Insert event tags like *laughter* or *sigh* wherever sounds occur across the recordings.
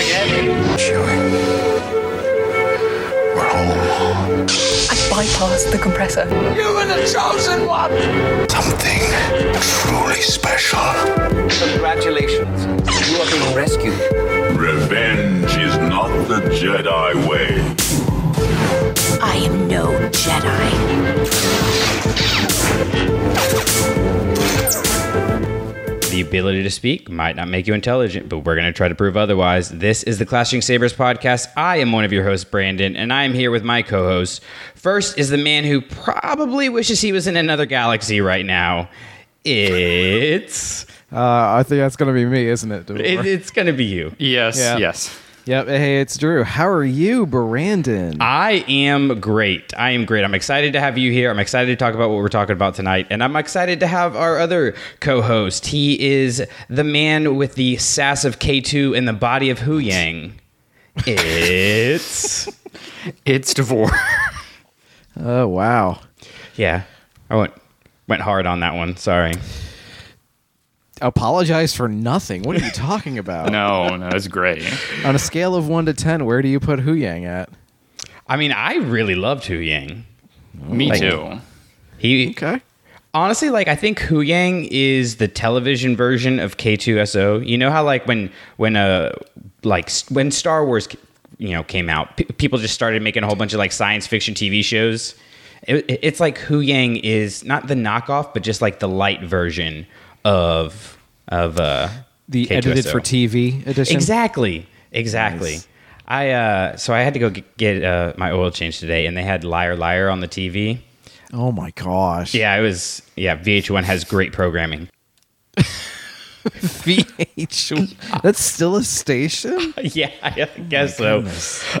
again. Chewie. We're home. I bypassed the compressor. You were the chosen one. Something truly special. Congratulations. You are being rescued. Revenge is not the Jedi way. I am no Jedi. The ability to speak might not make you intelligent, but we're going to try to prove otherwise. This is the Clashing Sabers podcast. I am one of your hosts, Brandon, and I am here with my co host. First is the man who probably wishes he was in another galaxy right now. It's. Uh, I think that's going to be me, isn't it? It, it's going to be you. Yes, Yeah. yes. Yep. Hey, it's Drew. How are you, Brandon? I am great. I am great. I'm excited to have you here. I'm excited to talk about what we're talking about tonight. And I'm excited to have our other co host. He is the man with the sass of K2 and the body of Huyang. It's. *laughs* It's Davor. oh wow. Yeah, I went went hard on that one. Sorry. Apologize for nothing. What are you talking *laughs* about? no, no, it's great. On a scale of one to ten, where do you put Huyang at? I mean, I really loved Huyang. Me Like- too. He Okay. honestly, like, I think Huyang is the television version of K2SO. You know how, like, when when uh like when Star Wars, you know, came out, p- people just started making a whole bunch of like science fiction TV shows. It, it- it's like Huyang is not the knockoff, but just like the light version of of uh The K2SO. edited for TV edition. Exactly. Exactly. Nice. I uh so I had to go get, get uh, my oil change today and they had Liar Liar on the TV. Oh my gosh. Yeah, it was yeah, VH1 has great programming. *laughs* VH. That's still a station. *laughs* yeah, I guess so.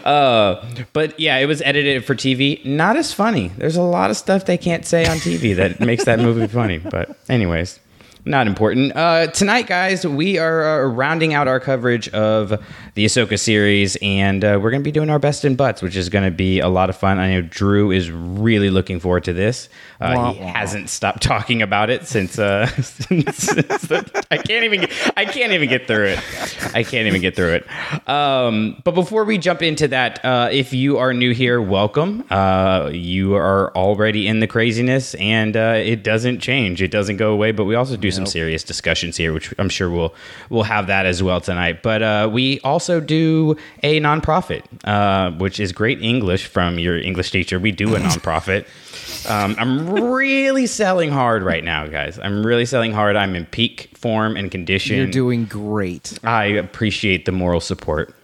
Uh, but yeah, it was edited for TV. Not as funny. There's a lot of stuff they can't say on TV that makes that movie funny. But anyways, not important. Uh, tonight, guys, we are uh, rounding out our coverage of the Ahsoka series, and uh, we're going to be doing our best in butts, which is going to be a lot of fun. I know Drew is really looking forward to this. Uh, he hasn't stopped talking about it since. Uh, *laughs* since, since the, I can't even. I can't even get through it. I can't even get through it. Um, but before we jump into that, uh, if you are new here, welcome. Uh, you are already in the craziness, and uh, it doesn't change. It doesn't go away. But we also do some serious discussions here, which I'm sure we'll we'll have that as well tonight. But uh, we also do a nonprofit, uh, which is great English from your English teacher. We do a *laughs* nonprofit. Um, I'm really selling hard right now, guys. I'm really selling hard. I'm in peak form and condition. You're doing great. I appreciate the moral support,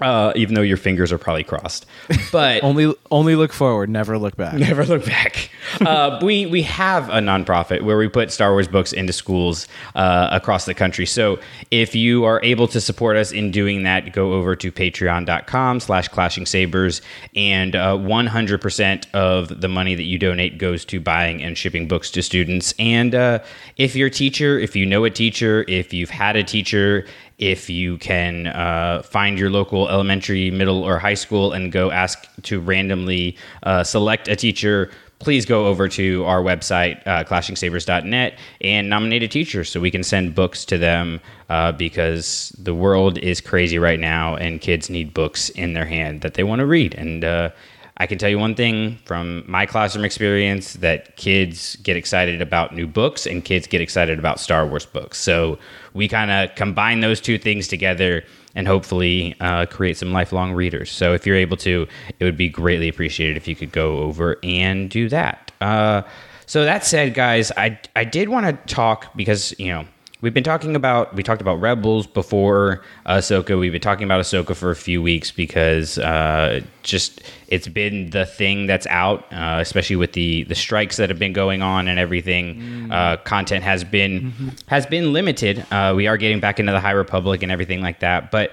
uh, even though your fingers are probably crossed. But *laughs* Only only look forward, never look back. Never look back. Uh, we we have a nonprofit where we put Star Wars books into schools uh, across the country. So if you are able to support us in doing that, go over to patreon.com slash clashing sabers and uh, 100% of the money that you donate goes to buying and shipping books to students. And uh, if you're a teacher, if you know a teacher, if you've had a teacher, if you can uh, find your local elementary, middle, or high school and go ask to randomly uh, select a teacher, please go over to our website, uh, clashingsabers.net, and nominate a teacher so we can send books to them uh, because the world is crazy right now and kids need books in their hand that they want to read. And uh, I can tell you one thing from my classroom experience that kids get excited about new books and kids get excited about Star Wars books. So we kind of combine those two things together and hopefully uh, create some lifelong readers. So if you're able to, it would be greatly appreciated if you could go over and do that. Uh, so that said, guys, I I did want to talk because you know we've been talking about we talked about Rebels before Ahsoka. We've been talking about Ahsoka for a few weeks because uh, just it's been the thing that's out, uh, especially with the the strikes that have been going on and everything. Uh, content has been has been limited. Uh, we are getting back into the High Republic and everything like that, but.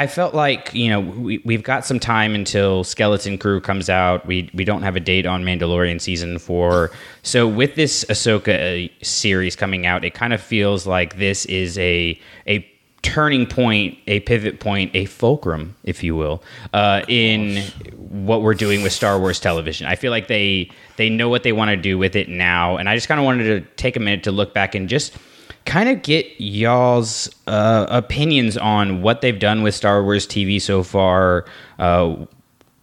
I felt like you know we, we've got some time until Skeleton Crew comes out. We we don't have a date on Mandalorian season four. So with this Ahsoka uh, series coming out, it kind of feels like this is a a turning point, a pivot point, a fulcrum, if you will, uh, in what we're doing with Star Wars television. I feel like they they know what they want to do with it now, and I just kind of wanted to take a minute to look back and just kind of get y'all's uh, opinions on what they've done with Star Wars TV so far. Uh,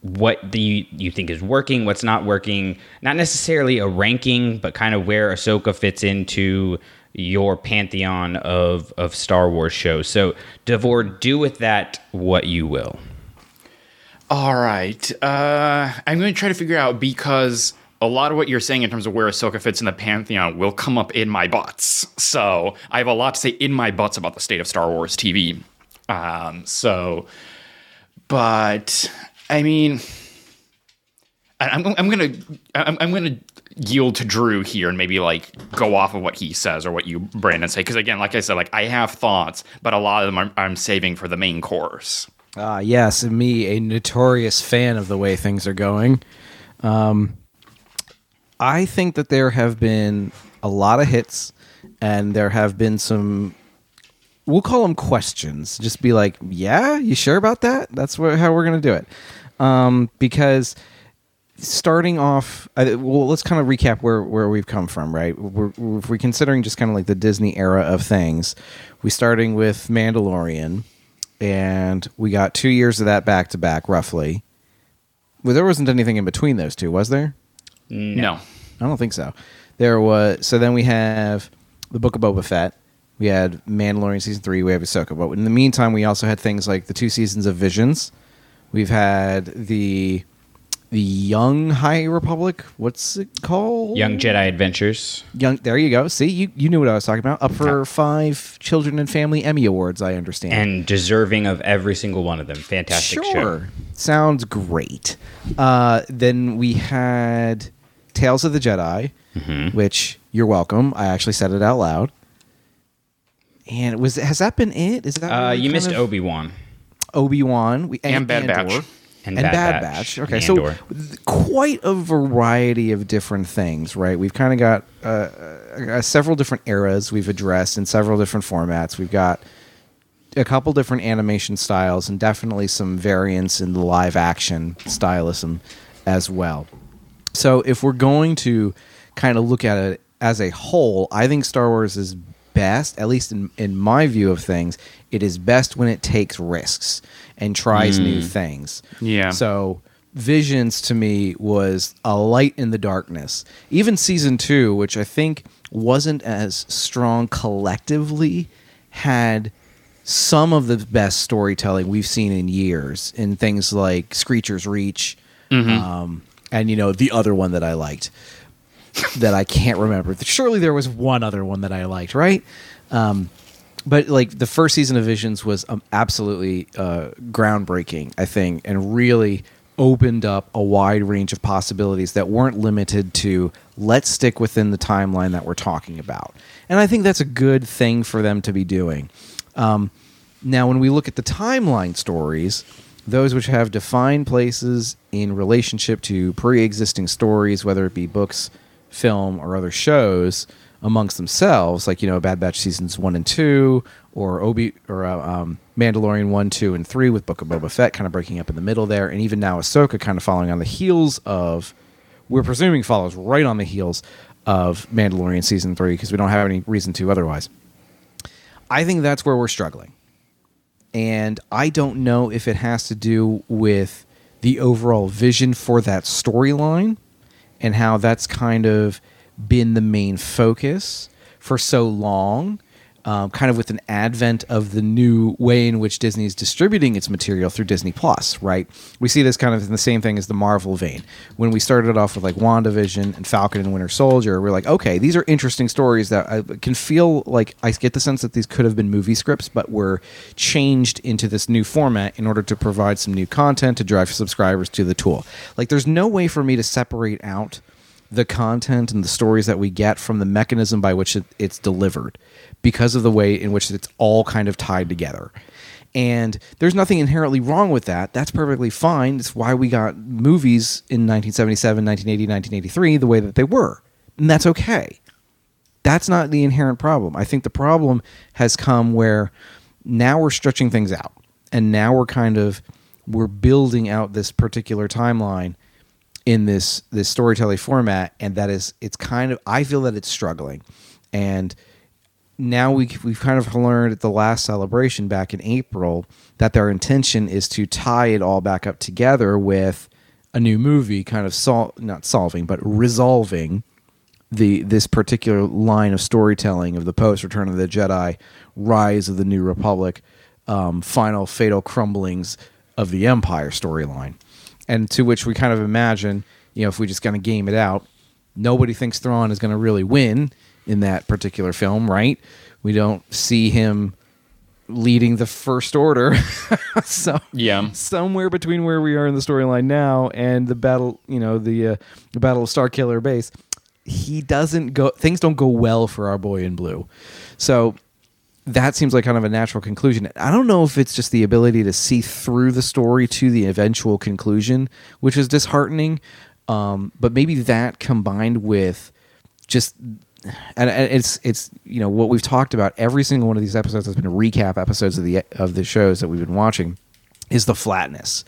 what do you, you think is working, what's not working? Not necessarily a ranking, but kind of where Ahsoka fits into your pantheon of of Star Wars shows. So, Davor, do with that what you will. All right. Uh, I'm going to try to figure out because a lot of what you're saying in terms of where Ahsoka fits in the pantheon will come up in my butts. So I have a lot to say in my butts about the state of Star Wars TV. Um, so, but I mean, I'm, I'm gonna I'm, I'm gonna yield to Drew here and maybe like go off of what he says or what you Brandon say because again, like I said, like I have thoughts, but a lot of them I'm, I'm saving for the main course. Ah, yes, and me, a notorious fan of the way things are going. Um, I think that there have been a lot of hits, and there have been some. We'll call them questions. Just be like, "Yeah, you sure about that?" That's where, how we're going to do it. Um, because starting off, well, let's kind of recap where where we've come from, right? We're, we're considering just kind of like the Disney era of things, we starting with Mandalorian, and we got two years of that back to back, roughly. Well, there wasn't anything in between those two, was there? No. I don't think so. There was so then we have the Book of Boba Fett. We had Mandalorian season three. We have Ahsoka. But in the meantime, we also had things like the two seasons of Visions. We've had the the Young High Republic. What's it called? Young Jedi Adventures. Young. There you go. See, you you knew what I was talking about. Up for five Children and Family Emmy awards. I understand. And deserving of every single one of them. Fantastic show. sure. Sounds great. Uh, then we had Tales of the Jedi, Mm-hmm. which you're welcome. I actually said it out loud. And was has that been it? Is that Uh, you missed Obi Wan. Obi Wan we- And Bad Batch. And and, Bad Bad, Batch. Batch. Okay, And so quite a variety of different things, right? We've kind of got uh, uh, several different eras we've addressed in several different formats. We've got a couple different animation styles and definitely some variants in the live action stylism as well. So if we're going to kind of look at it as a whole, I think Star Wars is best, at least in, in my view of things, it is best when it takes risks and tries new things. Yeah. So Visions to me was a light in the darkness. Even season two, which I think wasn't as strong collectively, had some of the best storytelling we've seen in years in things like Screecher's Reach, um, and you know the other one that I liked that I can't remember. Surely there was one other one that I liked, right? Um, but like the first season of Visions was um, absolutely uh, groundbreaking, I think, and really opened up a wide range of possibilities that weren't limited to let's stick within the timeline that we're talking about. And I think that's a good thing for them to be doing. Um, now, when we look at the timeline stories, those which have defined places in relationship to pre existing stories, whether it be books, film, or other shows amongst themselves, like, you know, Bad Batch seasons one and two, or Obi or uh, um, Mandalorian one, two, and three with Book of Boba Fett kind of breaking up in the middle there, and even now Ahsoka kind of following on the heels of, we're presuming follows right on the heels of Mandalorian season three because we don't have any reason to otherwise. I think that's where we're struggling. And I don't know if it has to do with the overall vision for that storyline and how that's kind of been the main focus for so long, um, kind of with an advent of the new way in which Disney is distributing its material through Disney Plus, right? We see this kind of in the same thing as the Marvel vein. When we started off with like WandaVision and Falcon and Winter Soldier, we're like, okay, these are interesting stories that I can feel like I get the sense that these could have been movie scripts, but were changed into this new format in order to provide some new content to drive subscribers to the tool. Like, there's no way for me to separate out the content and the stories that we get from the mechanism by which it, it's delivered because of the way in which it's all kind of tied together. And there's nothing inherently wrong with that. That's perfectly fine. It's why we got movies in 1977, 1980, 1983 the way that they were. And that's okay. That's not the inherent problem. I think the problem has come where now we're stretching things out and now we're kind of we're building out this particular timeline in this this storytelling format and that is it's kind of I feel that it's struggling and now we we've kind of learned at the last celebration back in April that their intention is to tie it all back up together with a new movie, kind of sol- not solving but resolving the this particular line of storytelling of the post Return of the Jedi, Rise of the New Republic, um, final fatal crumblings of the Empire storyline, and to which we kind of imagine, you know, if we just kind of game it out, nobody thinks Thrawn is going to really win in that particular film, right? We don't see him leading the First Order, *laughs* so Yeah. somewhere between where we are in the storyline now and the battle, you know, the uh, the Battle of Starkiller Base, he doesn't go. Things don't go well for our boy in blue. So that seems like kind of a natural conclusion. I don't know if it's just the ability to see through the story to the eventual conclusion, which is disheartening. Um, but maybe that combined with just and, and it's it's you know what we've talked about every single one of these episodes has been recap episodes of the of the shows that we've been watching is the flatness.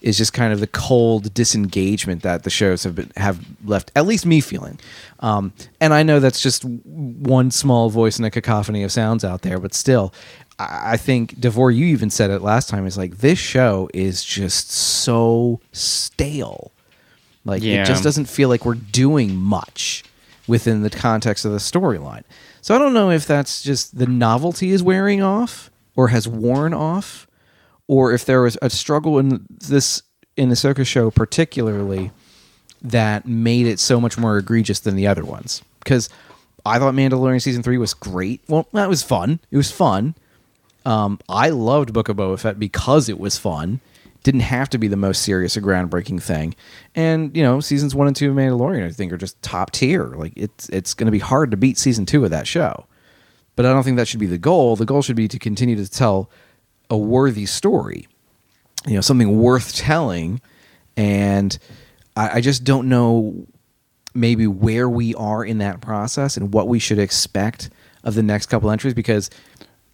Is just kind of the cold disengagement that the shows have been have left at least me feeling. Um, and i know that's just one small voice in a cacophony of sounds out there but still i, I think Davor you even said it last time is like this show is just so stale. Like Yeah. it just doesn't feel like we're doing much within the context of the storyline. So I don't know if that's just the novelty is wearing off or has worn off, or if there was a struggle in this in the Ahsoka show particularly that made it so much more egregious than the other ones. Because I thought Mandalorian season three was great. Well, that was fun. It was fun. Um, I loved Book of Boba Fett because it was fun. Didn't have to be the most serious or groundbreaking thing. And you know, seasons one and two of Mandalorian, I think, are just top tier. Like it's it's going to be hard to beat season two of that show. But I don't think that should be the goal. The goal should be to continue to tell a worthy story. You know, something worth telling. And I, I just don't know maybe where we are in that process and what we should expect of the next couple entries because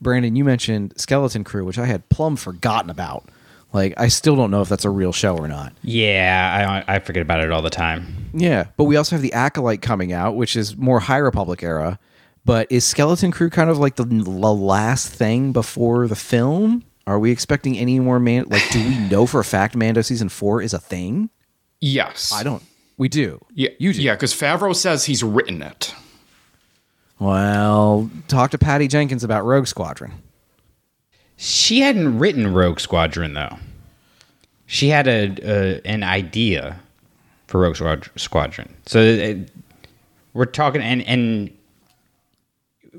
Brandon, you mentioned Skeleton Crew, which I had plumb forgotten about. Like, I still don't know if that's a real show or not. Yeah, I, I forget about it all the time. Yeah, but we also have the Acolyte coming out, which is more High Republic era. But is Skeleton Crew kind of like the, the last thing before the film? Are we expecting any more man? Like, do we *sighs* know for a fact Mando season four is a thing? Yes. I don't. We do. Yeah, you do. Yeah, because Favreau says he's written it. Well, talk to Patty Jenkins about Rogue Squadron. She hadn't written Rogue Squadron though. She had a, a an idea for Rogue Squadron. So it, we're talking, and and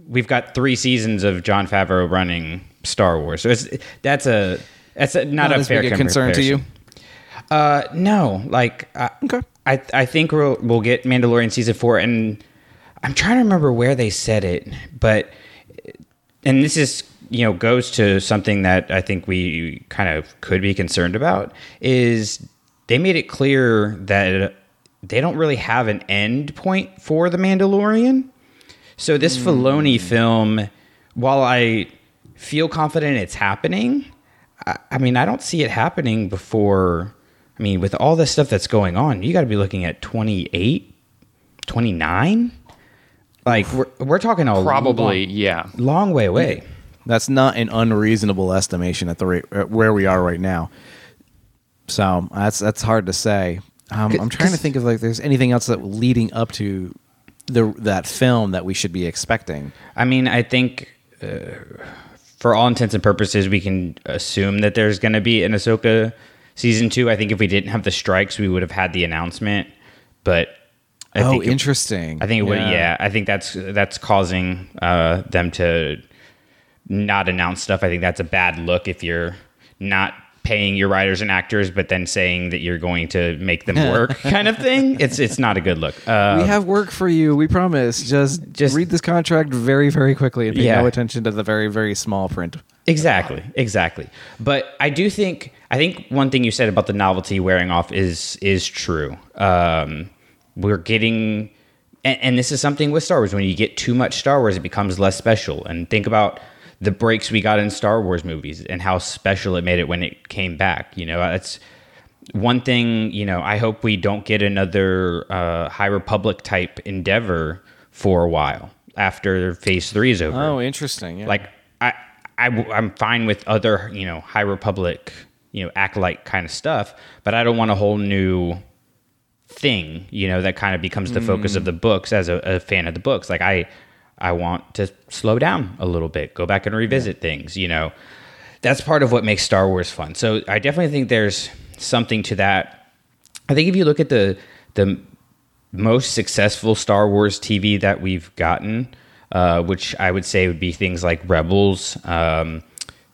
we've got three seasons of Jon Favreau running Star Wars. So it's that's a that's a, not, Not a fair big a concern to you? Uh, no, like uh, Okay. I I think we'll we'll get Mandalorian season four, and I'm trying to remember where they said it, but and this is you know goes to something that I think we kind of could be concerned about is they made it clear that they don't really have an end point for the Mandalorian. So this hmm. Filoni film, while I feel confident it's happening, I, I mean I don't see it happening before. I mean, with all this stuff that's going on, you got to be looking at 28, 29? Like we're we're talking a Probably, long, yeah. long way away. That's not an unreasonable estimation at the rate at where we are right now. So that's that's hard to say. Um, I'm trying to think of like there's anything else that leading up to the that film that we should be expecting. I mean, I think uh, for all intents and purposes, we can assume that there's going to be an Ahsoka season two. I think if we didn't have the strikes, we would have had the announcement. But I oh, think it- interesting. I think it would. Yeah, I think that's that's causing uh, them to not announce stuff. I think that's a bad look if you're not paying your writers and actors, but then saying that you're going to make them *laughs* work, kind of thing. It's it's not a good look. Uh, we have work for you. We promise. Just Just- just read this contract very very quickly and pay Yeah. no attention to the very very small print. Exactly, exactly. But I do think I think one thing you said about the novelty wearing off is is true. Um, we're getting, and, and this is something with Star Wars. When you get too much Star Wars, it becomes less special. And think about the breaks we got in Star Wars movies and how special it made it when it came back. You know, that's one thing. You know, I hope we don't get another uh, High Republic type endeavor for a while. after Phase Three is over. Oh, interesting. Yeah. Like I, I I'm fine with other you know High Republic you know acolyte kind of stuff, but I don't want a whole new thing you know that kind of becomes the focus of the books as a, a fan of the books. Like I I want to slow down a little bit, go back and revisit things. You know, that's part of what makes Star Wars fun. So I definitely think there's something to that. I think if you look at the the most successful Star Wars TV that we've gotten, uh, which I would say would be things like Rebels, um,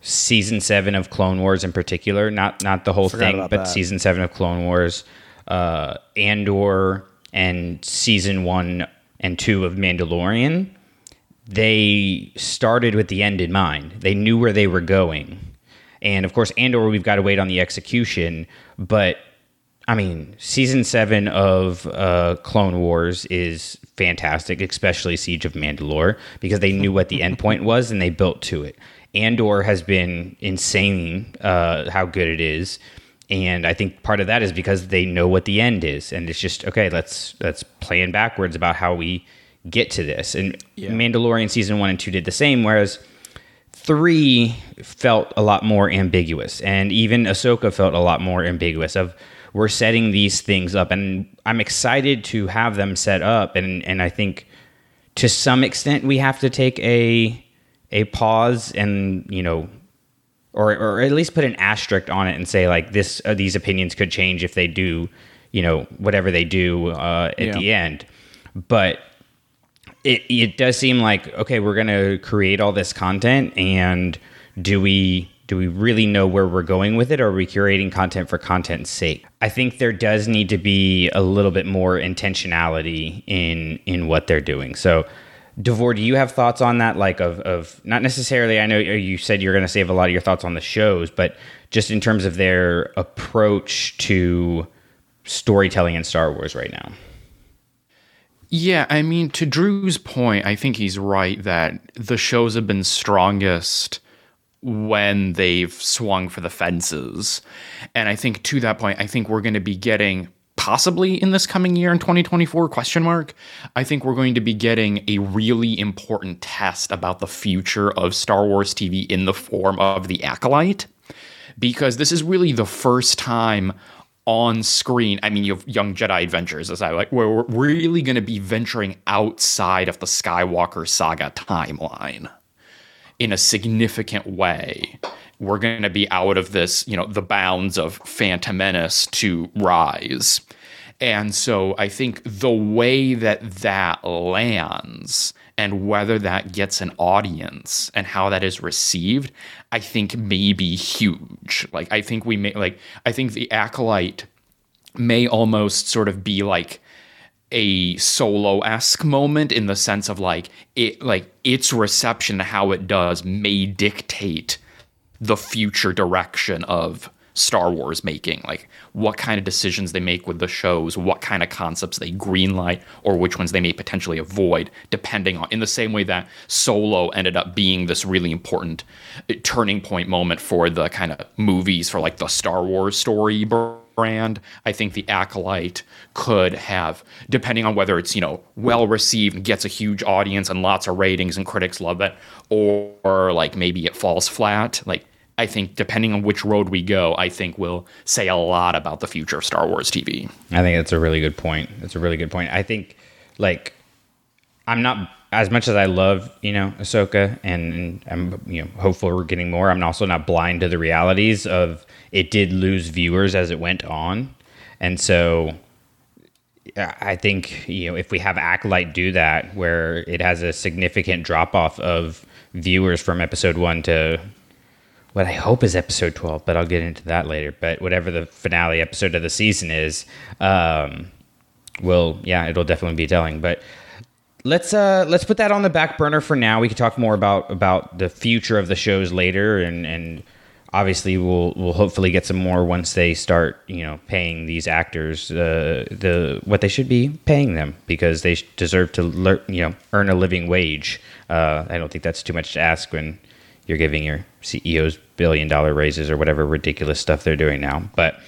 season seven of Clone Wars in particular, not not the whole Forgot thing, but that. season seven of Clone Wars, uh, Andor, and season one and two of Mandalorian. They started with the end in mind. They knew where they were going. And of course, Andor, we've got to wait on the execution. But I mean, season seven of uh, Clone Wars is fantastic, especially Siege of Mandalore, because they knew what the end point was and they built to it. Andor has been insane uh, how good it is, and I think part of that is because they know what the end is, and it's just okay. Let's let's plan backwards about how we get to this. And Mandalorian season one and two did the same, whereas three felt a lot more ambiguous, and even Ahsoka felt a lot more ambiguous. Of we're setting these things up, and I'm excited to have them set up, and and I think to some extent we have to take a a pause and you know or or at least put an asterisk on it and say like this uh, these opinions could change if they do you know whatever they do uh, at Yeah. the end but it it does seem like okay we're gonna create all this content and do we do we really know where we're going with it or are we curating content for content's sake i think there does need to be a little bit more intentionality in in what they're doing so Davor, do you have thoughts on that? Like, of, of not necessarily, I know uh, you said you're going to save a lot of your thoughts on the shows, but just in terms of their approach to storytelling in Star Wars right now. Yeah, I mean, to Drew's point, I think he's right that the shows have been strongest when they've swung for the fences. And I think to that point, I think we're going to be getting possibly in this coming year in 2024 question mark i think we're going to be getting a really important test about the future of star wars tv in the form of the acolyte because this is really the first time on screen. I mean, you have Young Jedi Adventures, as I like, where we're really going to be venturing outside of the Skywalker saga timeline in a significant way. We're going to be out of this, you know, the bounds of Phantom Menace to Rise. And so I think the way that that lands and whether that gets an audience and how that is received, I think may be huge. Like, I think we may, like, I think the Acolyte may almost sort of be like a solo-esque moment in the sense of like it like its reception how it does may dictate the future direction of Star Wars making, like what kind of decisions they make with the shows, what kind of concepts they greenlight, or which ones they may potentially avoid, depending on. In the same way that Solo ended up being this really important uh, turning point moment for the kind of movies for like the Star Wars story brand. I think the Acolyte could have, depending on whether it's you know well received and gets a huge audience and lots of ratings and critics love it, or like maybe it falls flat, like. I think depending on which road we go, I think will say a lot about the future of Star Wars TV. I think that's a really good point. That's a really good point. I think, like, I'm not as much as I love, you know, Ahsoka, and, and I'm, you know, hopeful we're getting more. I'm also not blind to the realities of it did lose viewers as it went on, and so I think you know if we have Acolyte do that, where it has a significant drop off of viewers from episode one to what I hope is episode 12, but I'll get into that later. But whatever the finale episode of the season is, um, will yeah, it'll definitely be telling. But let's uh let's put that on the back burner for now. We can talk more about about the future of the shows later, and and obviously we'll we'll hopefully get some more once they start you know paying these actors uh, the what they should be paying them because they deserve to lear, you know earn a living wage. Uh, I don't think that's too much to ask when you're giving your CEOs billion dollar raises or whatever ridiculous stuff they're doing now. But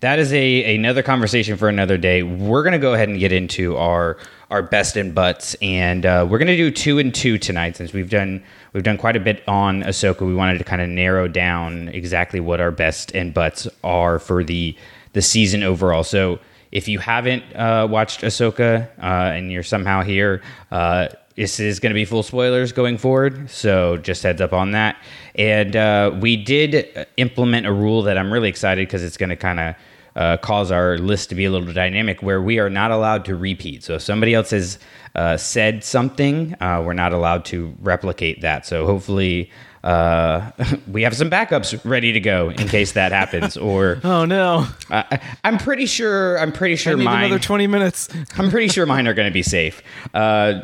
that is a another conversation for another day. We're gonna go ahead and get into our our best and butts, and uh, we're gonna do two and two tonight since we've done we've done quite a bit on Ahsoka. We wanted to kind of narrow down exactly what our best and butts are for the the season overall. So if you haven't uh, watched Ahsoka uh, and you're somehow here, uh, this is going to be full spoilers going forward. So just heads up on that. And uh, we did implement a rule that I'm really excited because it's going to kind of uh, cause our list to be a little dynamic where we are not allowed to repeat. So if somebody else has uh, said something, uh, we're not allowed to replicate that. So hopefully uh, *laughs* we have some backups ready to go in case that happens. Or *laughs* Oh no! I, I'm pretty sure. I'm pretty sure mine. another twenty minutes. *laughs* I'm pretty sure mine are going to be safe. Uh,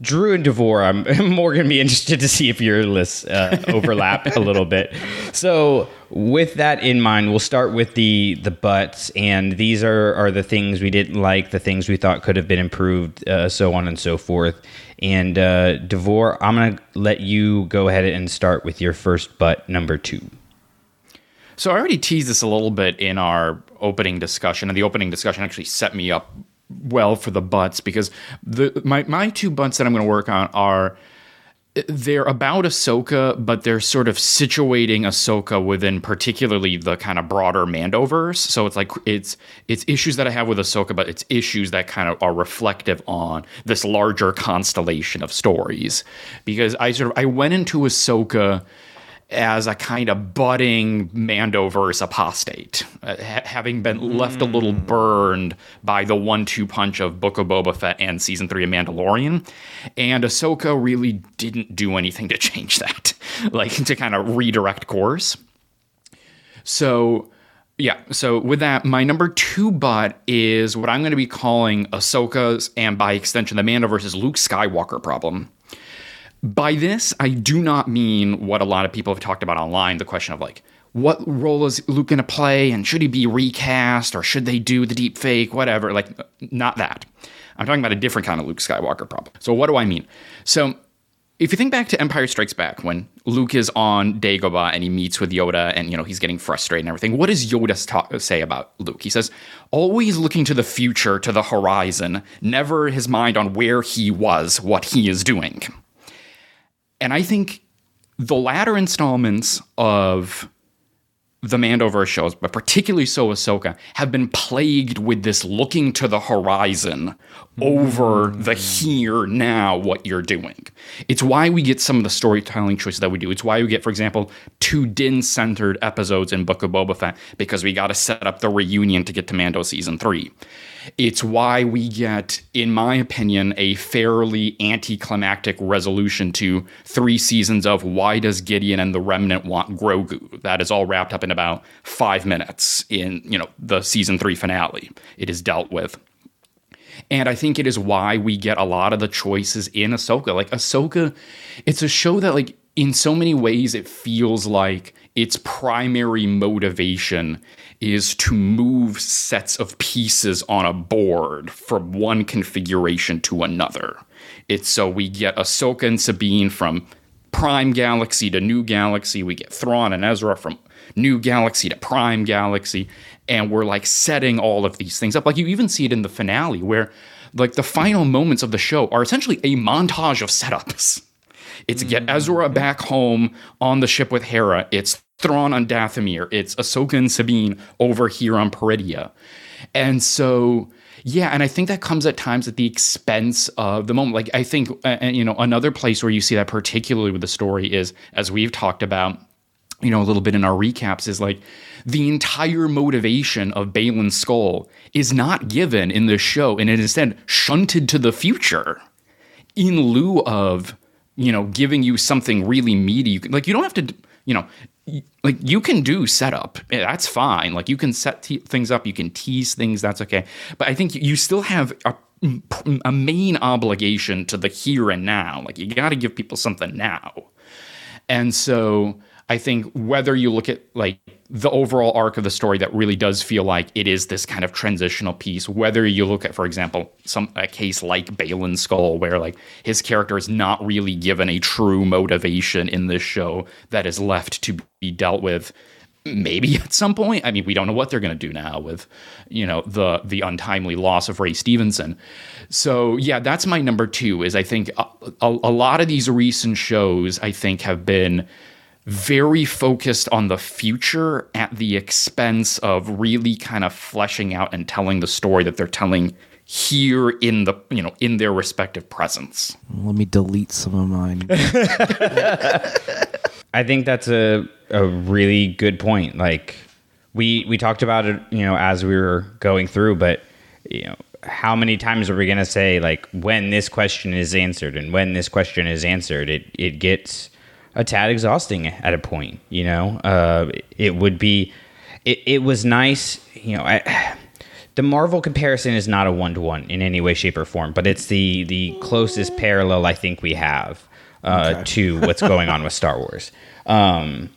Drew and Davor, I'm more going to be interested to see if your lists uh, overlap a little bit. So, with that in mind, we'll start with the the butts, and these are are the things we didn't like, the things we thought could have been improved, uh, so on and so forth. And uh, Davor, I'm going to let you go ahead and start with your first butt number two. So I already teased this a little bit in our opening discussion, and the opening discussion actually set me up well for the butts because the my my two butts that I'm going to work on are they're about Ahsoka, but they're sort of situating Ahsoka within particularly the kind of broader Mandoverse. So it's like it's it's issues that I have with Ahsoka, but it's issues that kind of are reflective on this larger constellation of stories. Because I sort of I went into Ahsoka as a kind of budding Mandoverse apostate, uh, ha- having been left a little burned by the one-two punch of Book of Boba Fett and season three of Mandalorian, and Ahsoka really didn't do anything to change that, *laughs* like to kind of redirect course. So. Yeah, so with that, my number two butt is what I'm going to be calling Ahsoka's, and by extension, the Mandoverse's Luke Skywalker problem. By this, I do not mean what a lot of people have talked about online the question of like, what role is Luke going to play and should he be recast or should they do the deep fake, whatever. Like, not that. I'm talking about a different kind of Luke Skywalker problem. So, what do I mean? So, if you think back to Empire Strikes Back when Luke is on Dagobah and he meets with Yoda and you know he's getting frustrated and everything, what does Yoda say about Luke? He says, "Always looking to the future, to the horizon, never his mind on where he was, what he is doing." And I think the latter installments of the Mandoverse shows, but particularly so Ahsoka, have been plagued with this looking to the horizon over the mm. here now what you're doing. It's why we get some of the storytelling choices that we do. It's why we get, for example, two Din centered episodes in Book of Boba Fett because we got to set up the reunion to get to Mando season three. It's why we get, in my opinion, a fairly anticlimactic resolution to three seasons of why does Gideon and the Remnant want Grogu? That is all wrapped up in about five minutes in, you know, the season three finale. It is dealt with. And I think it is why we get a lot of the choices in Ahsoka. Like Ahsoka, it's a show that like in so many ways it feels like its primary motivation is to move sets of pieces on a board from one configuration to another. It's so we get Ahsoka and Sabine from Prime Galaxy to New Galaxy. We get Thrawn and Ezra from New Galaxy to Prime Galaxy. And we're like setting all of these things up. Like you even see it in the finale where like the final moments of the show are essentially a montage of setups. *laughs* It's get Ezra back home on the ship with Hera. It's Thrawn on Dathomir. It's Ahsoka and Sabine over here on Peridea. And so, yeah, and I think that comes at times at the expense of the moment. Like, I think, uh, you know, another place where you see that particularly with the story is, as we've talked about, you know, a little bit in our recaps, is like the entire motivation of Baylan's Skoll is not given in this show, and it is instead shunted to the future in lieu of you know giving you something really meaty. Like you don't have to you know like you can do setup. That's fine. Like you can set te- things up. You can tease things. That's okay. But i think you still have a, a main obligation to the here and now. Like you got to give people something now. And so I think whether you look at like the overall arc of the story that really does feel like it is this kind of transitional piece, whether you look at, for example, some a case like Baylan Skoll, where like his character is not really given a true motivation in this show that is left to be dealt with maybe at some point. I mean, we don't know what they're going to do now with, you know, the the untimely loss of Ray Stevenson. So yeah, that's my number two. Is I think a, a, a lot of these recent shows I think have been very focused on the future at the expense of really kind of fleshing out and telling the story that they're telling here in the you know in their respective presence. Let me delete some of mine. *laughs* I think that's a a really good point. Like we we talked about it, you know, as we were going through, but you know, how many times are we going to say like when this question is answered and when this question is answered, it it gets a tad exhausting at a point, you know? Uh it would be it, it was nice, you know, I *sighs* the Marvel comparison is not a one to one in any way, shape, or form, but it's the the closest parallel I think we have uh, to what's going on with Star Wars. Um,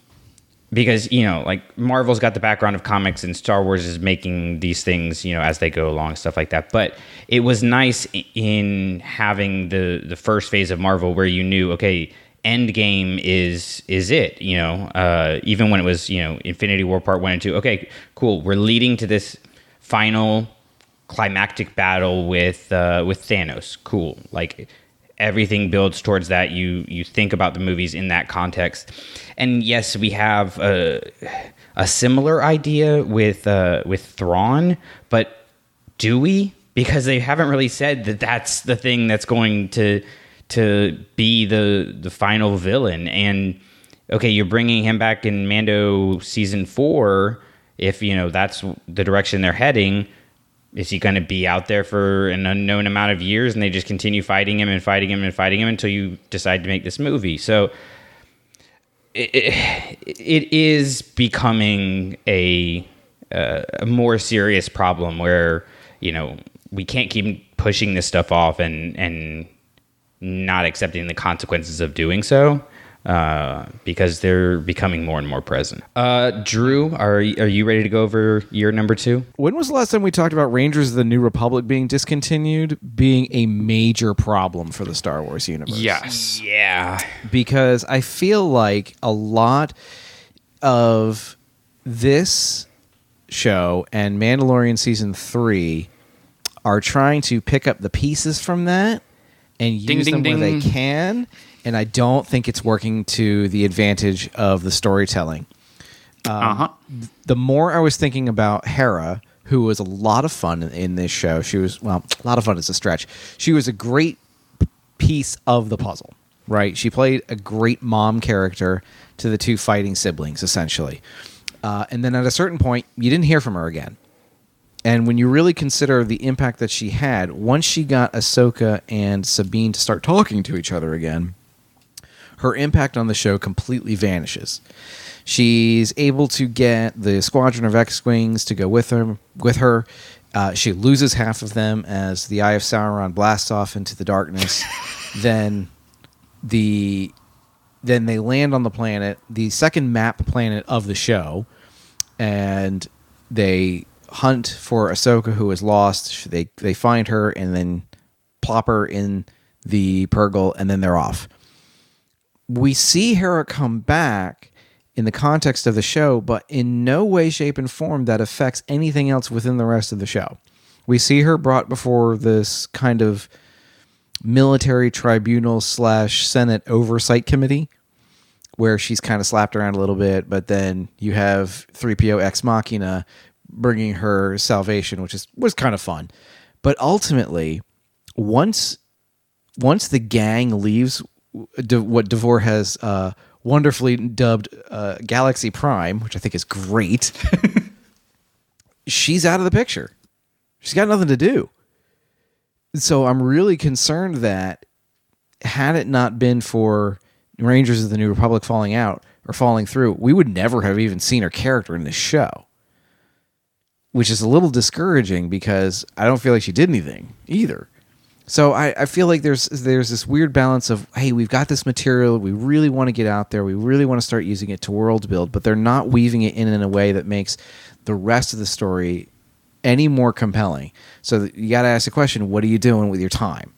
because you know, like Marvel's got the background of comics, and Star Wars is making these things, you know, as they go along, stuff like that. But it was nice in having the the first phase of Marvel where you knew, okay, Endgame is is it, you know, uh, even when it was, you know, Infinity War Part One and Two. Okay, cool, we're leading to this final climactic battle with uh, with Thanos. Cool. Like everything builds towards that. You you think about the movies in that context, and yes, we have a a similar idea with uh, with Thrawn, but do we? Because they haven't really said that that's the thing that's going to to be the the final villain. And okay, you're bringing him back in Mando season four. If you know that's the direction they're heading, is he going to be out there for an unknown amount of years and they just continue fighting him and fighting him and fighting him until you decide to make this movie? So it, it, it is becoming a, uh, a more serious problem where you know we can't keep pushing this stuff off and and not accepting the consequences of doing so uh, because they're becoming more and more present. Uh, Drew, are are you ready to go over year number two? when was the last time we talked about Rangers of the New Republic being discontinued being a major problem for the Star Wars universe? Yes. Yeah, because I feel like a lot of this show and Mandalorian season three are trying to pick up the pieces from that and Ding, use ding, them where they can. And I don't think it's working to the advantage of the storytelling. uh huh. The more I was thinking about Hera, who was a lot of fun in, in this show, she was, well, a lot of fun is a stretch. She was a great piece of the puzzle, right? She played a great mom character to the two fighting siblings, essentially. Uh, and then at a certain point, you didn't hear from her again. And when you really consider the impact that she had, once she got Ahsoka and Sabine to start talking to each other again, her impact on the show completely vanishes. She's able to get the squadron of X-wings to go with her. With her, uh, she loses half of them as the Eye of Sauron blasts off into the darkness. *laughs* then the then they land on the planet, the second map planet of the show, and they hunt for Ahsoka, who is lost. They they find her and then plop her in the Purrgil, and then they're off. We see Hera come back in the context of the show, but in no way, shape, and form that affects anything else within the rest of the show. We see her brought before this kind of military tribunal slash Senate oversight committee where she's kind of slapped around a little bit, but then you have 3PO Ex Machina bringing her salvation, which is was kind of fun. But ultimately, once once the gang leaves what Davor has uh, wonderfully dubbed uh, Galaxy Prime, which I think is great, *laughs* she's out of the picture. She's got nothing to do. So I'm really concerned that had it not been for Rangers of the New Republic falling out or falling through, we would never have even seen her character in this show. Which is a little discouraging because I don't feel like she did anything either. So I, I feel like there's there's this weird balance of hey we've got this material we really want to get out there we really want to start using it to world build but they're not weaving it in in a way that makes the rest of the story any more compelling. So you got to ask the question: What are you doing with your time?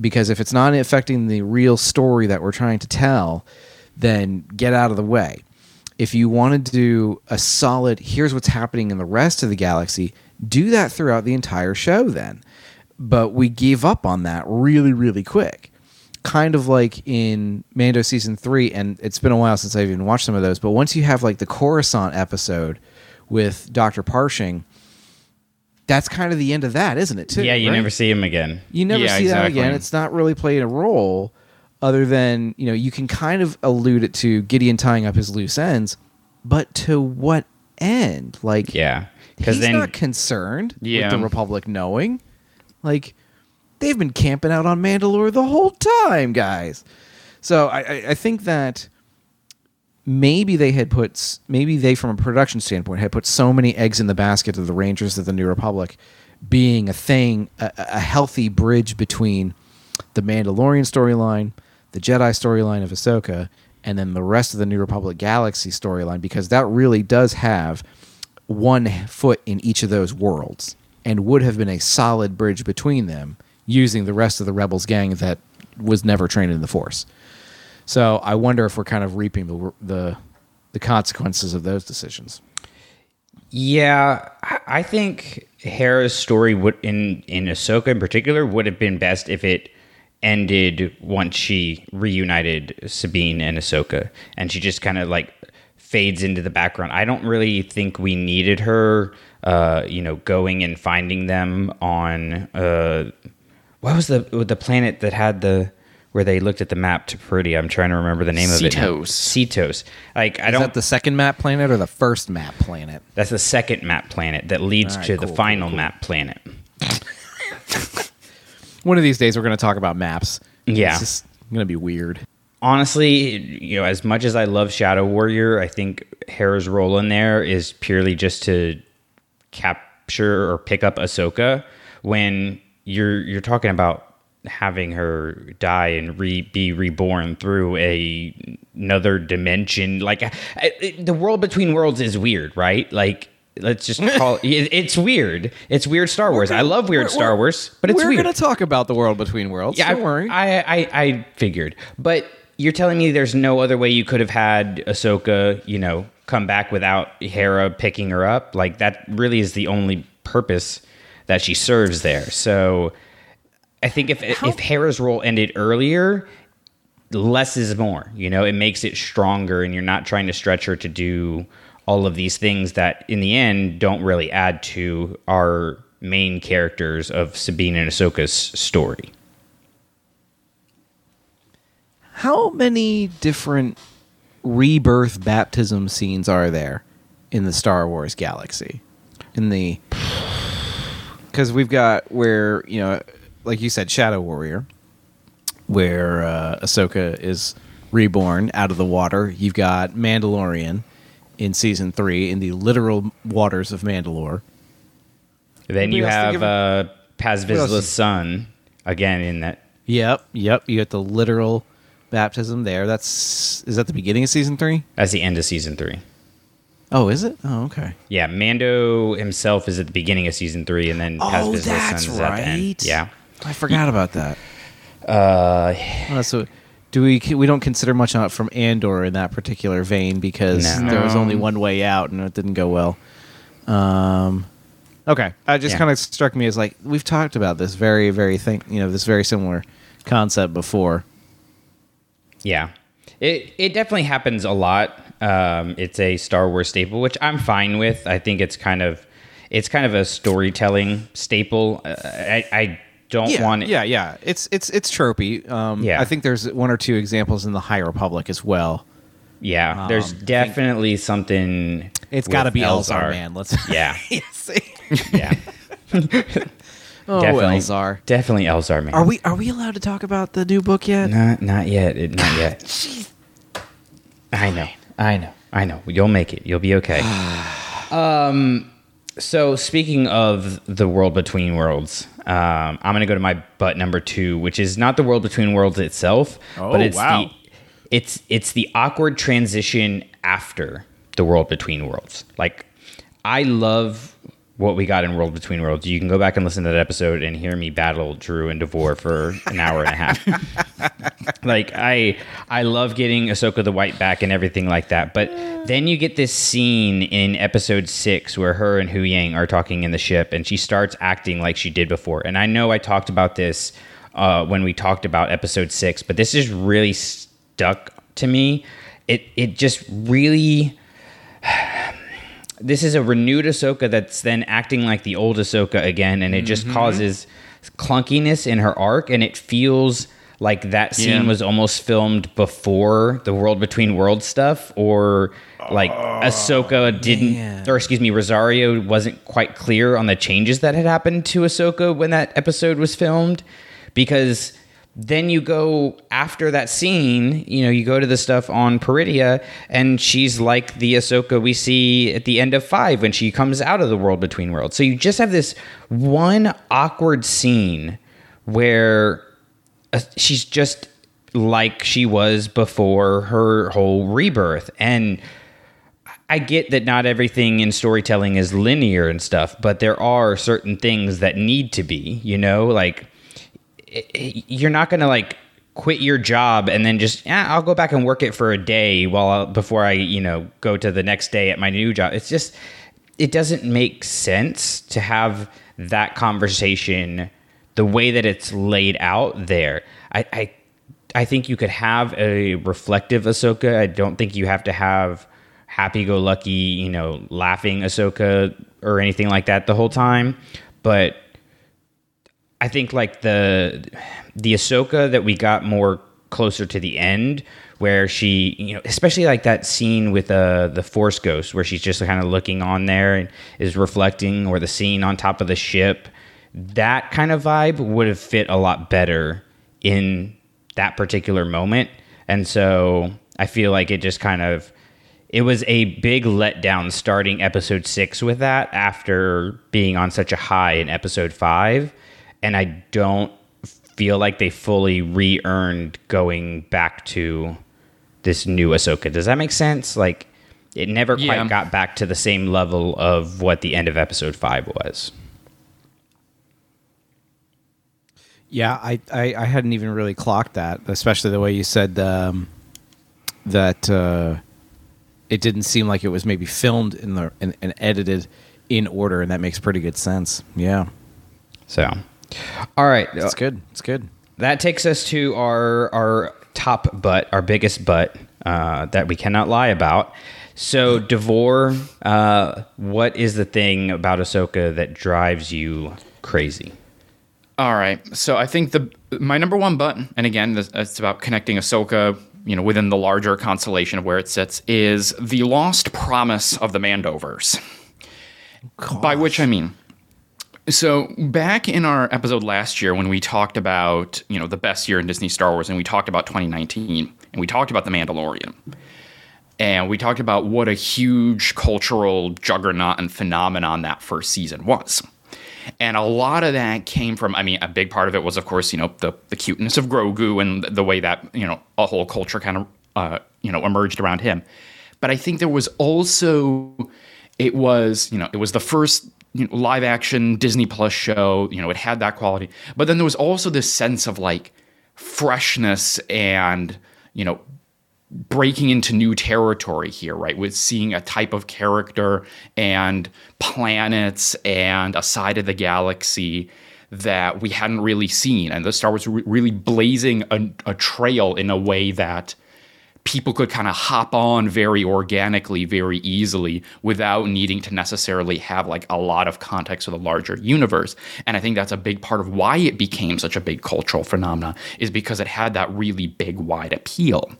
Because if it's not affecting the real story that we're trying to tell, then get out of the way. If you want to do a solid, here's what's happening in the rest of the galaxy, do that throughout the entire show then. But we gave up on that really, really quick. Kind of like in Mando season three, and it's been a while since I've even watched some of those. But once you have like the Coruscant episode with Dr. Pershing, that's kind of the end of that, isn't it? Too yeah, you right? never see him again. You never Yeah, see that again. It's not really playing a role other than, you know, you can kind of allude it to Gideon tying up his loose ends, but to what end? Like, Yeah, he's because then not concerned Yeah. with the Republic knowing. Like, they've been camping out on Mandalore the whole time, guys. So I, I, I think that maybe they had put maybe they from a production standpoint had put so many eggs in the basket of the Rangers of the New Republic being a thing a, a healthy bridge between the Mandalorian storyline, the Jedi storyline of Ahsoka, and then the rest of the New Republic galaxy storyline because that really does have one foot in each of those worlds and would have been a solid bridge between them using the rest of the rebels gang that was never trained in the force. So i wonder if we're kind of reaping the the, the consequences of those decisions. Yeah, I- think Hera's story would in in Ahsoka in particular would have been best if it ended once she reunited Sabine and Ahsoka, and she just kind of like fades into the background. I don't really think we needed her, uh, you know, going and finding them on uh, what was the the planet that had the where they looked at the map to Peridea. I'm trying to remember the name of it. now. Seatos. Seatos. Like I is don't. Is that the second map planet or the first map planet That's the second map planet that leads All right, to cool, the cool, final cool. map planet. *laughs* one of these days we're going to talk about maps. Yeah. it's just going to be weird. Honestly, you know, as much as I love Shadow Warrior, I think Hera's role in there is purely just to capture or pick up Ahsoka when you're you're talking about having her die and re, be reborn through a another dimension. Like I- I- the world between worlds is weird right? Like let's just call it it's weird it's weird star wars i love weird star wars but it's we're weird going to talk about the world between worlds yeah, don't worry I, I, I figured. But you're telling me there's no other way you could have had Ahsoka, you know, come back without Hera picking her up? Like that really is the only purpose that she serves there. So I think if if Hera's role ended earlier, less is more. You know, it makes it stronger, and you're not trying to stretch her to do all of these things that, in the end, don't really add to our main characters of Sabine and Ahsoka's story. how many different rebirth baptism scenes are there in the Star Wars galaxy? In the because we've got where you know, like you said, Shadow Warrior, where uh, Ahsoka is reborn out of the water. You've got Mandalorian in season three in the literal waters of Mandalore. Then you have uh, Paz else Vizsla's son again in that. Yep, yep. You got the literal baptism there. That's is that the beginning of season three? That's the end of season three. Oh, is it? Oh, okay. Yeah, Mando himself is at the beginning of season three, and then Paz Oh, Vizsla's that's son is at the end. Yeah. I forgot about that. Uh, Uh, so, do we we don't consider much on from Andor in that particular vein because No. there was only one way out and it didn't go well. Um, okay, it just Yeah. kind of struck me as like we've talked about this very very thing, you know, this very similar concept before. yeah. It it definitely happens a lot. Um, it's a Star Wars staple, which I'm fine with. I think it's kind of it's kind of a storytelling staple. Uh, I I don't yeah, want it. yeah, yeah. It's it's it's tropey. Um, Yeah. I think there's one or two examples in the High Republic as well. Yeah, there's Um, think- definitely something. It's got to be Elzar, man. Let's *laughs* Yeah, *laughs* yeah. *laughs* oh, definitely, Elzar. Definitely Elzar, man. Are we are we allowed to talk about the new book yet? Not, not yet. It, not yet. Jeez. I know. I know. I know. You'll make it. You'll be okay. *sighs* um. So speaking of the world between worlds, um, I'm gonna go to my butt number two, which is not the world between worlds itself, but Oh, it's wow. the it's it's the awkward transition after the world between worlds. Like I love what we got in World Between Worlds. You can go back and listen to that episode and hear me battle Drew and Davor for an hour and a half. *laughs* like I I love getting Ahsoka the White back and everything like that. But then you get this scene in episode six where her and Huyang are talking in the ship and she starts acting like she did before. And I know I talked about this uh, when we talked about episode six, but this is really stuck to me. It it just really *sighs* this is a renewed Ahsoka that's then acting like the old Ahsoka again, and it just mm-hmm. causes clunkiness in her arc, and it feels like that scene Yeah. was almost filmed before the World Between Worlds stuff, or like oh, Ahsoka didn't, man. or excuse me, Rosario wasn't quite clear on the changes that had happened to Ahsoka when that episode was filmed, because then you go after that scene, you know, you go to the stuff on Peridea, and she's like the Ahsoka we see at the end of five when she comes out of the world between worlds. So you just have this one awkward scene where uh, she's just like she was before her whole rebirth. And I get that not everything in storytelling is linear and stuff, but there are certain things that need to be, you know, like you're not going to like quit your job and then just yeah, I'll go back and work it for a day while before I, you know, go to the next day at my new job. It's just it doesn't make sense to have that conversation the way that it's laid out there. I I, I think you could have a reflective Ahsoka. I don't think you have to have happy-go-lucky, you know, laughing Ahsoka or anything like that the whole time. But I think like the the Ahsoka that we got more closer to the end, where she, you know, especially like that scene with uh, the Force Ghost, where she's just kind of looking on there and is reflecting, or the scene on top of the ship. That kind of vibe would have fit a lot better in that particular moment, and so I feel like it just kind of it was a big letdown starting episode six with that after being on such a high in episode five. And I don't feel like they fully re earned going back to this new Ahsoka. Does that make sense? Like, it never quite Yeah. got back to the same level of what the end of episode five was. Yeah, I, I, I hadn't even really clocked that, especially the way you said um, that uh, it didn't seem like it was maybe filmed in the and, and edited in order, and that makes pretty good sense. Yeah, So, all right. it's good. It's good. that takes us to our our top butt, our biggest butt uh, that we cannot lie about. So, Davor, uh, what is the thing about Ahsoka that drives you crazy? All right. So I think the my number one button, and again, this, it's about connecting Ahsoka, you know, within the larger constellation of where it sits, is the lost promise of the Mandoverse. By which I mean, so back in our episode last year when we talked about you know the best year in Disney Star Wars, and we talked about 2019, and we talked about the Mandalorian, and we talked about what a huge cultural juggernaut and phenomenon that first season was. And a lot of that came from, I mean, a big part of it was, of course, you know, the, the cuteness of Grogu and the way that, you know, a whole culture kind of, uh, you know, emerged around him. But I think there was also, it was, you know, it was the first you know, live action Disney Plus show, you know, it had that quality. But then there was also this sense of like freshness and, you know, breaking into new territory here, right? With seeing a type of character and planets and a side of the galaxy that we hadn't really seen. And the Star Wars re- really blazing a, a trail in a way that people could kind of hop on very organically, very easily, without needing to necessarily have like a lot of context of the larger universe. And I think that's a big part of why it became such a big cultural phenomenon, is because it had that really big, wide appeal.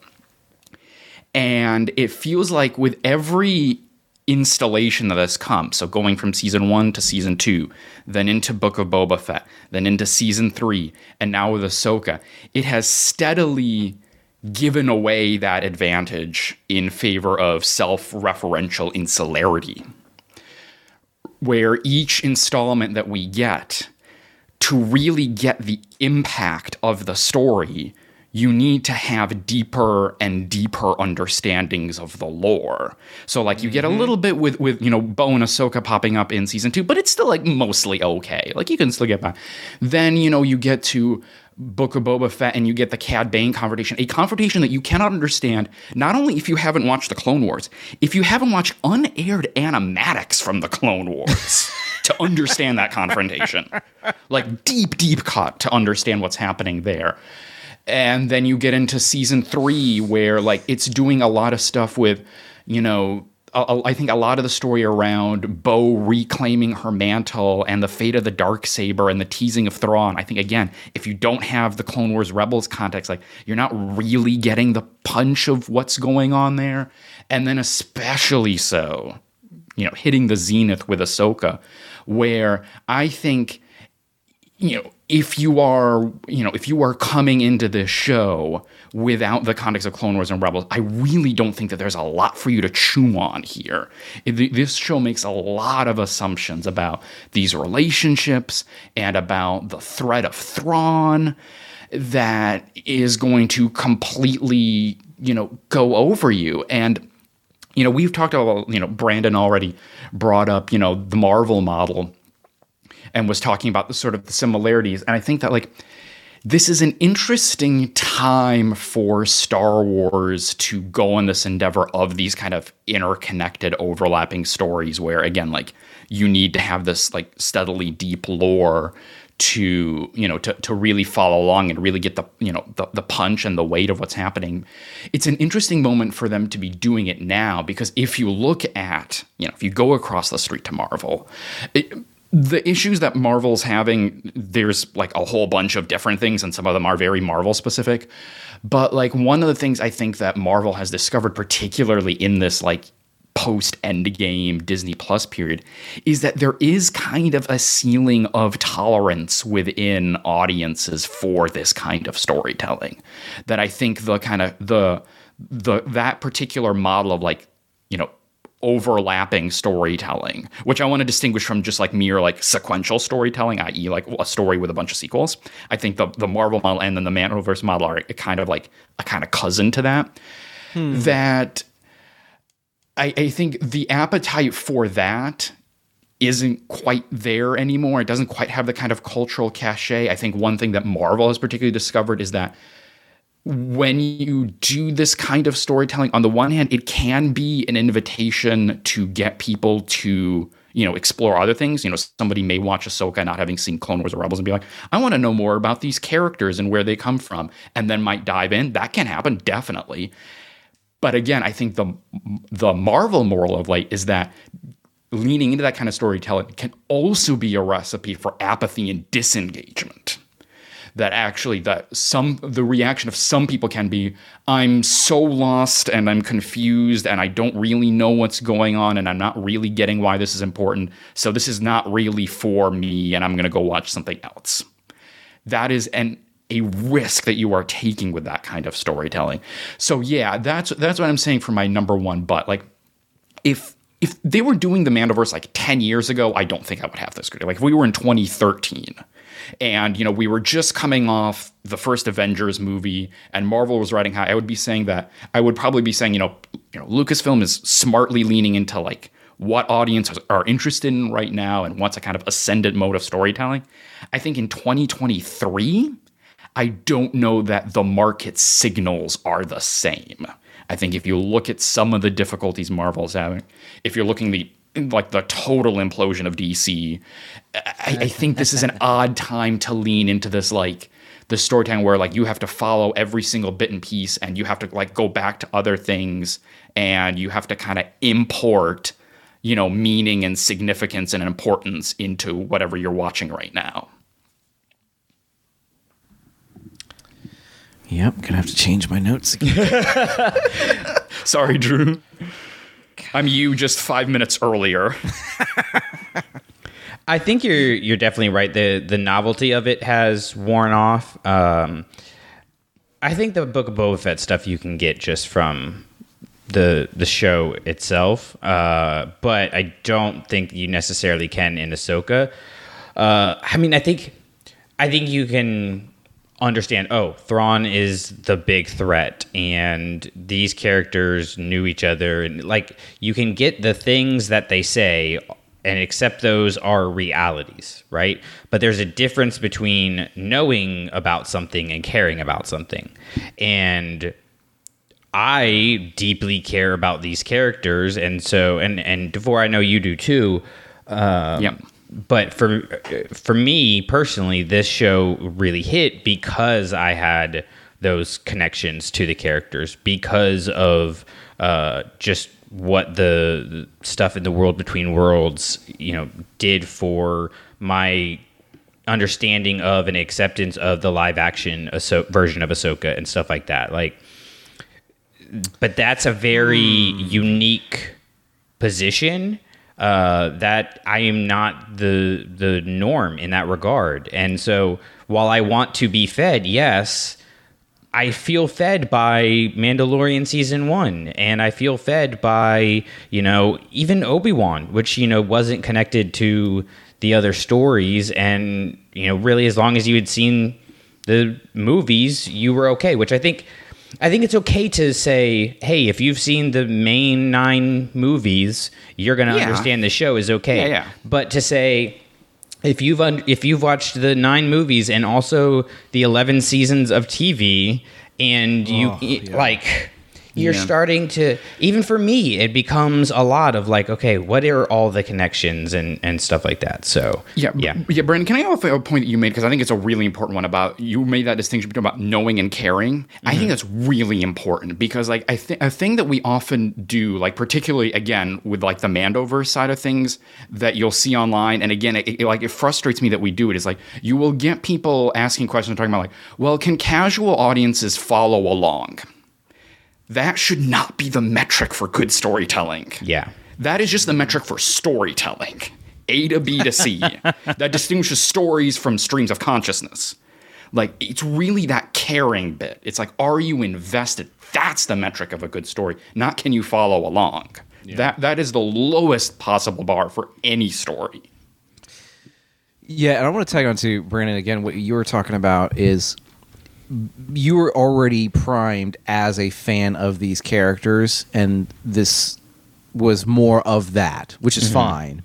And it feels like with every installation that has come, so going from season one to season two, then into Book of Boba Fett, then into season three, and now with Ahsoka, it has steadily given away that advantage in favor of self referential insularity. Where each installment that we get, to really get the impact of the story, you need to have deeper and deeper understandings of the lore. So like you get a mm-hmm. little bit with with you know Bo and Ahsoka popping up in season two, but it's still like mostly okay. Like you can still get by. Then you know you get to Book of Boba Fett and you get the Cad Bane confrontation, a confrontation that you cannot understand not only if you haven't watched the Clone Wars, if you haven't watched unaired animatics from the Clone Wars *laughs* to understand that confrontation. Like deep, deep cut to understand what's happening there and then you get into season three where like it's doing a lot of stuff with you know I think a lot of the story around Bo reclaiming her mantle and the fate of the dark saber and the teasing of Thrawn. I think again, if you don't have the Clone Wars Rebels context, like you're not really getting the punch of what's going on there. And then especially so, you know, hitting the zenith with Ahsoka, where I think you know, if you are, you know, if you are coming into this show without the context of Clone Wars and Rebels, I really don't think that there's a lot for you to chew on here. This show makes a lot of assumptions about these relationships and about the threat of Thrawn that is going to completely, you know, go over you. And you know, we've talked about, you know, Brandon already brought up, you know, the Marvel model and was talking about the sort of the similarities. And I think that like this is an interesting time for Star Wars to go on this endeavor of these kind of interconnected, overlapping stories where again, like you need to have this like steadily deep lore to you know to, to really follow along and really get the you know the, the punch and the weight of what's happening it's an interesting moment for them to be doing it now because if you look at you know if you go across the street to marvel it, the issues that Marvel's having, there's like a whole bunch of different things, and some of them are very Marvel specific. But like one of the things I think that Marvel has discovered, particularly in this like post Endgame Disney Plus period, is that there is kind of a ceiling of tolerance within audiences for this kind of storytelling. That I think the kind of the the that particular model of like you know overlapping storytelling, which I want to distinguish from just like mere like sequential storytelling, i.e., like a story with a bunch of sequels. I think the the Marvel model and then the Mandoverse model are kind of like a kind of cousin to that. Hmm. That I, I think the appetite for that isn't quite there anymore. It doesn't quite have the kind of cultural cachet. I think one thing that Marvel has particularly discovered is that when you do this kind of storytelling, on the one hand, it can be an invitation to get people to, you know, explore other things. You know, somebody may watch Ahsoka not having seen Clone Wars or Rebels and be like, I want to know more about these characters and where they come from, and then might dive in. That can happen, definitely. But again, I think the the Marvel moral of late is that leaning into that kind of storytelling can also be a recipe for apathy and disengagement that actually that some the reaction of some people can be i'm so lost and i'm confused and i don't really know what's going on and i'm not really getting why this is important so this is not really for me and i'm going to go watch something else that is an a risk that you are taking with that kind of storytelling so yeah that's that's what i'm saying for my number one but like if if they were doing the Mandoverse like 10 years ago, I don't think I would have this. Good. Like if we were in 2013 and you know we were just coming off the first Avengers movie and Marvel was riding high, I would be saying that I would probably be saying, you know, you know, Lucasfilm is smartly leaning into like what audiences are interested in right now and what's a kind of ascendant mode of storytelling. I think in 2023, I don't know that the market signals are the same. I think if you look at some of the difficulties Marvel's having, if you're looking the like the total implosion of DC, I, I think this is an *laughs* odd time to lean into this like the storytelling where like you have to follow every single bit and piece and you have to like go back to other things and you have to kind of import you know meaning and significance and importance into whatever you're watching right now. Yep, gonna have to change my notes again. *laughs* Sorry, Drew. I'm you just five minutes earlier. *laughs* I think you're you're definitely right. the The novelty of it has worn off. Um, I think the Book of Boba Fett stuff you can get just from the the show itself, uh, but I don't think you necessarily can in Ahsoka. Uh, I mean, I think I think you can understand oh Thrawn is the big threat and these characters knew each other. And like you can get the things that they say and accept those are realities right? But there's a difference between knowing about something and caring about something. And I deeply care about these characters. And so and and Davor I know you do too. Um, Yep. But for for me personally, this show really hit because I had those connections to the characters because of uh, just what the stuff in the world between worlds, you know, did for my understanding of and acceptance of the live action Ahso- version of Ahsoka and stuff like that. Like, but that's a very unique position uh, that I am not the the norm in that regard. And so while I want to be fed, yes, I feel fed by Mandalorian season one, and I feel fed by you know even Obi Wan, which you know wasn't connected to the other stories, and you know really as long as you had seen the movies, you were okay. Which I think I think it's okay to say, hey, if you've seen the main nine movies, you're going to Yeah. understand the show is okay. Yeah, yeah. But to say if you've un- if you've watched the nine movies and also the 11 seasons of TV and you Oh, yeah. like you're Yeah. starting to even for me it becomes a lot of like okay what are all the connections and and stuff like that so Yeah, yeah yeah. Brandon, can I offer a point that you made because I think it's a really important one about you made that distinction between about knowing and caring. I Mm-hmm. think that's really important because like I think a thing that we often do, like particularly again with like the Mandoverse side of things that you'll see online, and again, it, it, like it frustrates me that we do it. Is like you will get people asking questions talking about like, well, can casual audiences follow along? That should not be the metric for good storytelling. yeah That is just the metric for storytelling. A to B to C. *laughs* that distinguishes stories from streams of consciousness. Like, it's really that caring bit. It's like, are you invested? That's the metric of a good story, not can you follow along. That that is the lowest possible bar for any story. Yeah, and I want to tag on to Brandon again. What you were talking about is you were already primed as a fan of these characters, and this was more of that, which is mm-hmm. fine.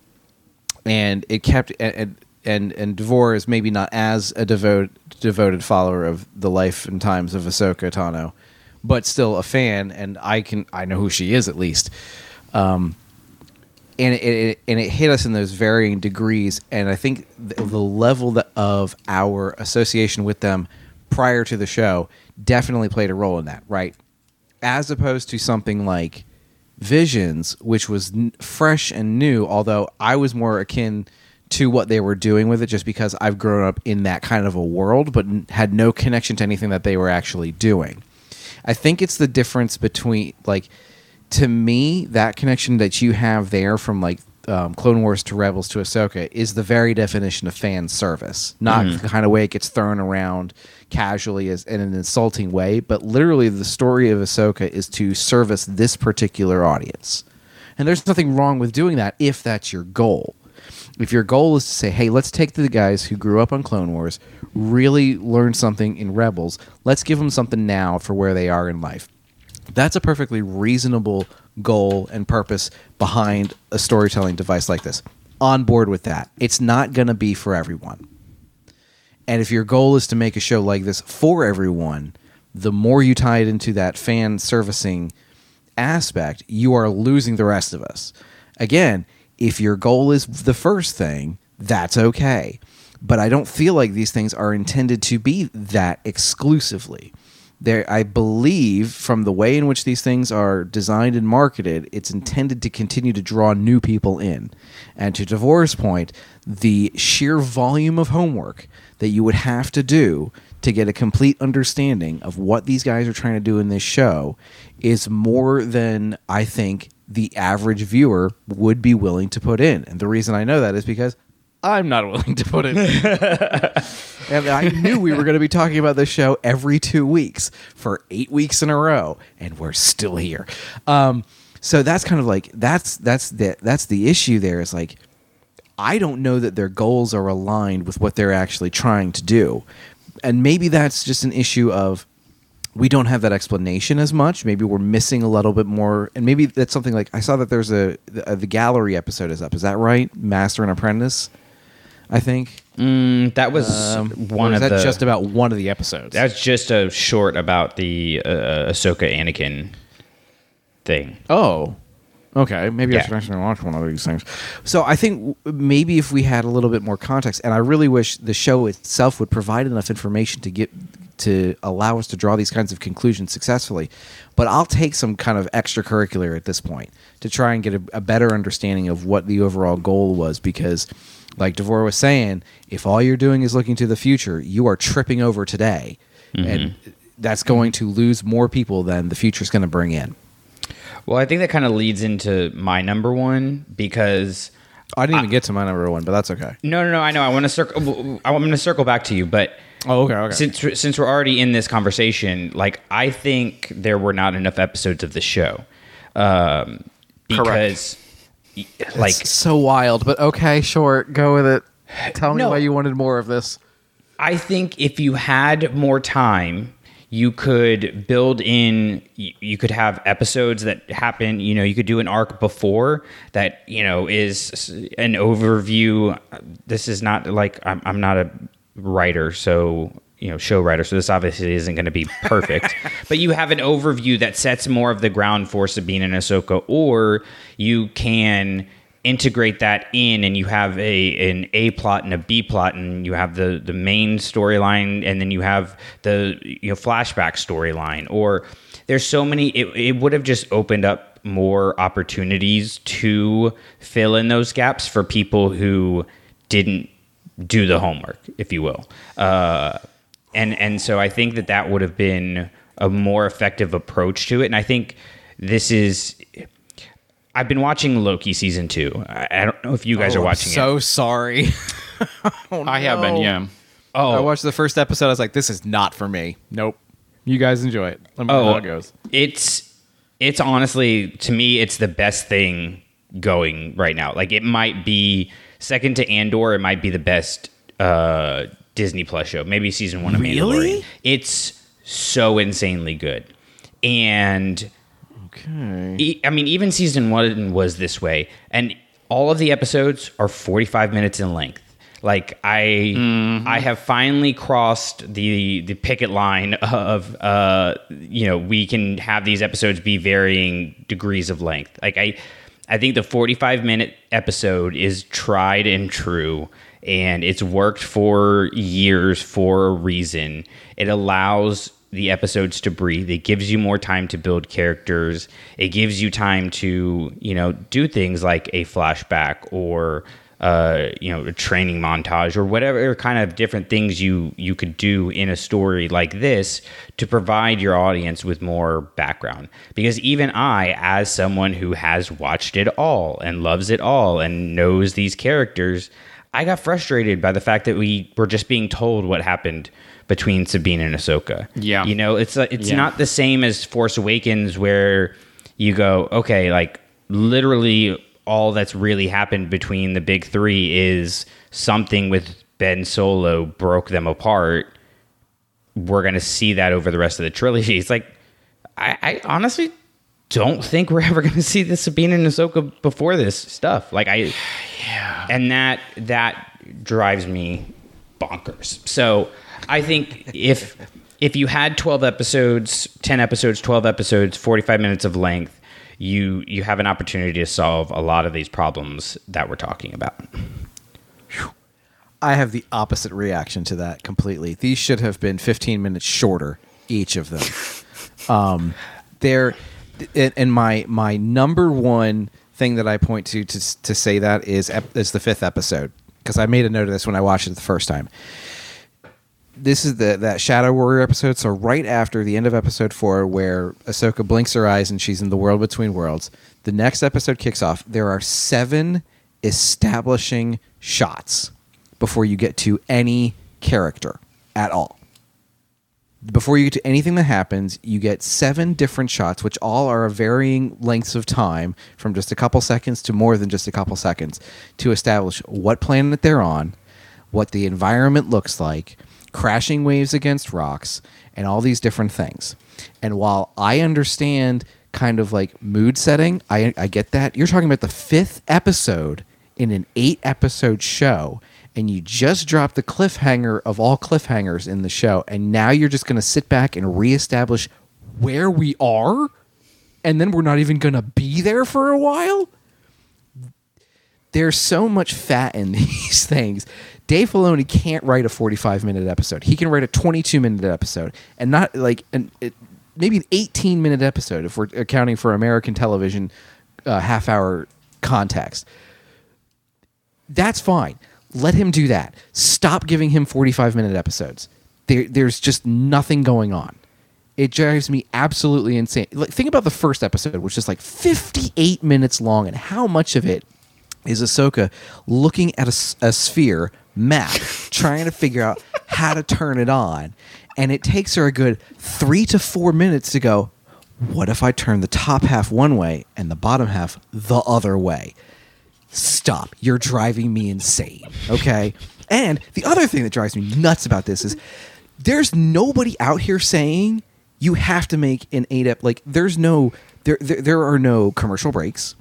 And it kept and and and Davor is maybe not as a devoted devoted follower of the life and times of Ahsoka Tano, but still a fan, and I can I know who she is at least um, and it, it and it hit us in those varying degrees and i think the, the level that, of our association with them prior to the show definitely played a role in that right? As opposed to something like visions which was n- fresh and new although i was more akin to what they were doing with it just because i've grown up in that kind of a world but n- had no connection to anything that they were actually doing. I think it's the difference between like to me that connection that you have there from like um, Clone Wars to Rebels to Ahsoka is the very definition of fan service, not the kind of way it gets thrown around casually as in an insulting way, but literally the story of Ahsoka is to service this particular audience, and there's nothing wrong with doing that if that's your goal. If your goal is to say, hey, let's take the guys who grew up on Clone Wars, really learn something in Rebels, let's give them something now for where they are in life. That's a perfectly reasonable goal and purpose behind a storytelling device like this. On board with that. It's not going to be for everyone. And if your goal is to make a show like this for everyone, the more you tie it into that fan servicing aspect, you are losing the rest of us. Again, if your goal is the first thing, that's okay. But I don't feel like these things are intended to be that exclusively. There, I believe from the way in which these things are designed and marketed, it's intended to continue to draw new people in. And to Davor's point, the sheer volume of homework that you would have to do to get a complete understanding of what these guys are trying to do in this show is more than I think the average viewer would be willing to put in. And the reason I know that is because I'm not *laughs* willing to put in. *laughs* and I knew we were going to be talking about this show every two weeks for eight weeks in a row, and we're still here. Um, so that's kind of like that's that's the that's the issue. There is like I don't know that their goals are aligned with what they're actually trying to do. and maybe that's just an issue of we don't have that explanation as much. Maybe we're missing a little bit more, and maybe that's something like I saw that there's a the, uh, the gallery episode is up. Is that right? Master and Apprentice, I think. Mm, that was Um, one of that the. just about one of the episodes? that's just a short about the uh, Ahsoka Anakin thing. Oh, okay. Maybe I should actually watch one of these things. So I think maybe if we had a little bit more context, and I really wish the show itself would provide enough information to get to allow us to draw these kinds of conclusions successfully. But I'll take some kind of extracurricular at this point to try and get a, a better understanding of what the overall goal was because. Like Davor was saying, if all you're doing is looking to the future, you are tripping over today, and that's going to lose more people than the future is going to bring in. Well, I think that kind of leads into my number one because I didn't even get to my number one, but that's okay. no, no, no. I know. I want to circle. I'm going to circle back to you, but Oh, okay, okay. since since we're already in this conversation, like I think there were not enough episodes of the show, um, because y- like so wild, but okay, sure, go with it. Tell me No. why you wanted more of this. I think if you had more time, you could build in. You, you could have episodes that happen. You know, you could do an arc before that. You know, is an overview. This is not like I'm. I'm not a writer, so you know, show writer. So this obviously isn't going to be perfect. *laughs* but you have an overview that sets more of the ground for Sabine and Ahsoka, or you can integrate that in and you have a an A plot and a B plot and you have the the main storyline and then you have the you know flashback storyline or there's so many it, it would have just opened up more opportunities to fill in those gaps for people who didn't do the homework if you will uh, and and so I think that that would have been a more effective approach to it and I think this is I've been watching Loki season two. I, I don't know if you guys are watching so it. sorry. *laughs* I have been, yeah. Oh, I watched the first episode. I was like, this is not for me. Nope. You guys enjoy it. Let me know Oh, how it goes. it's it's honestly to me it's the best thing going right now. Like it might be second to Andor. It might be the best uh, Disney Plus show. Maybe season one of Really? Mandalorian. It's so insanely good, and Okay. E- I mean, even season one was this way, and all of the episodes are forty-five minutes in length. Like I, I have finally crossed the the picket line *laughs* of, uh, you know, we can have these episodes be varying degrees of length. Like I, I think the forty-five minute episode is tried and true, and it's worked for years for a reason. It allows the episodes to breathe. It gives you more time to build characters. It gives you time to, you know, do things like a flashback or uh, you know, a training montage or whatever kind of different things you you could do in a story like this to provide your audience with more background. Because even I, as someone who has watched it all and loves it all and knows these characters, I got frustrated by the fact that we were just being told what happened between Sabine and Ahsoka. Yeah. You know, it's like it's Yeah. not the same as Force Awakens where you go, okay, like literally all that's really happened between the big three is something with Ben Solo broke them apart. We're gonna see that over the rest of the trilogy. *laughs* It's like I, I honestly don't think we're ever gonna see the Sabine and Ahsoka before this stuff. Like I *sighs* yeah. And that that drives me bonkers. So I think if if you had 12 episodes, 10 episodes, 12 episodes, 45 minutes of length, you you have an opportunity to solve a lot of these problems that we're talking about. I have the opposite reaction to that completely. These should have been 15 minutes shorter, each of them. *laughs* um, they're and and my my number one thing that I point to to, to say that is is the fifth episode because I made a note of this when I watched it the first time. This is the that Shadow Warrior episode. So right after the end of episode four, where Ahsoka blinks her eyes and she's in the world between worlds, the next episode kicks off. There are seven establishing shots before you get to any character at all. Before you get to anything that happens, you get seven different shots, which all are varying lengths of time, from just a couple seconds to more than just a couple seconds, to establish what planet they're on, what the environment looks like, crashing waves against rocks and all these different things. And while I understand kind of like mood setting, I, I get that. You're talking about the fifth episode in an eight episode show, and you just dropped the cliffhanger of all cliffhangers in the show, and now you're just going to sit back and reestablish where we are, and then we're not even going to be there for a while? there's so much fat in *laughs* these things. Dave Filoni can't write a 45 minute episode. He can write a 22 minute episode, and not like an it, maybe an 18 minute episode if we're accounting for American television uh, half hour context. That's fine. Let him do that. Stop giving him 45 minute episodes. There, there's just nothing going on. It drives me absolutely insane. Like, think about the first episode, which is like 58 minutes long, and how much of it is Ahsoka looking at a sphere map, trying to figure out how to turn it on, and it takes her a good three to four minutes to go. What if I turn the top half one way and the bottom half the other way? Stop! You're driving me insane. Okay. And the other thing that drives me nuts about this is there's nobody out here saying you have to make an eight up. like there's no there there, there are no commercial breaks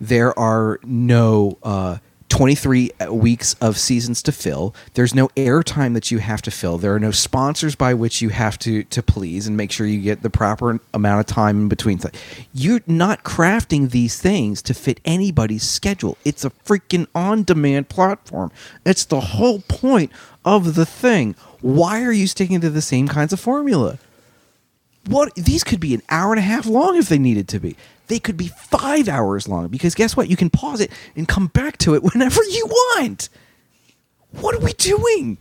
there are no uh, 23 uh, weeks of seasons to fill. There's no airtime that you have to fill. There are no sponsors by which you have to to please and make sure you get the proper amount of time in between. You're not crafting these things to fit anybody's schedule. It's a freaking on-demand platform. It's the whole point of the thing. Why are you sticking to the same kinds of formula? What these could be an hour and a half long if they needed to be. They could be five hours long because guess what? You can pause it and come back to it *laughs* whenever you want. What are we doing?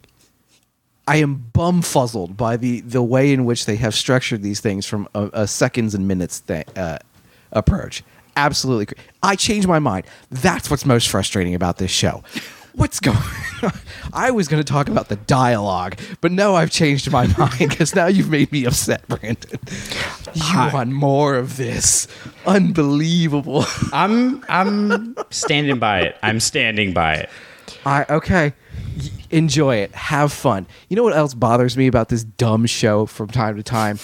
I am bumfuzzled by the the way in which they have structured these things from a, a seconds and minutes th- uh, approach. Absolutely i change my mind. That's what's most frustrating about this show what's going on *laughs* i was going to talk about the dialogue but no i've changed my *laughs* mind because now you've made me upset brandon you want more of this unbelievable *laughs* I'm I'm standing by it. I'm standing by it. I okay. Enjoy it. Have fun. You know what else bothers me about this dumb show from time to time?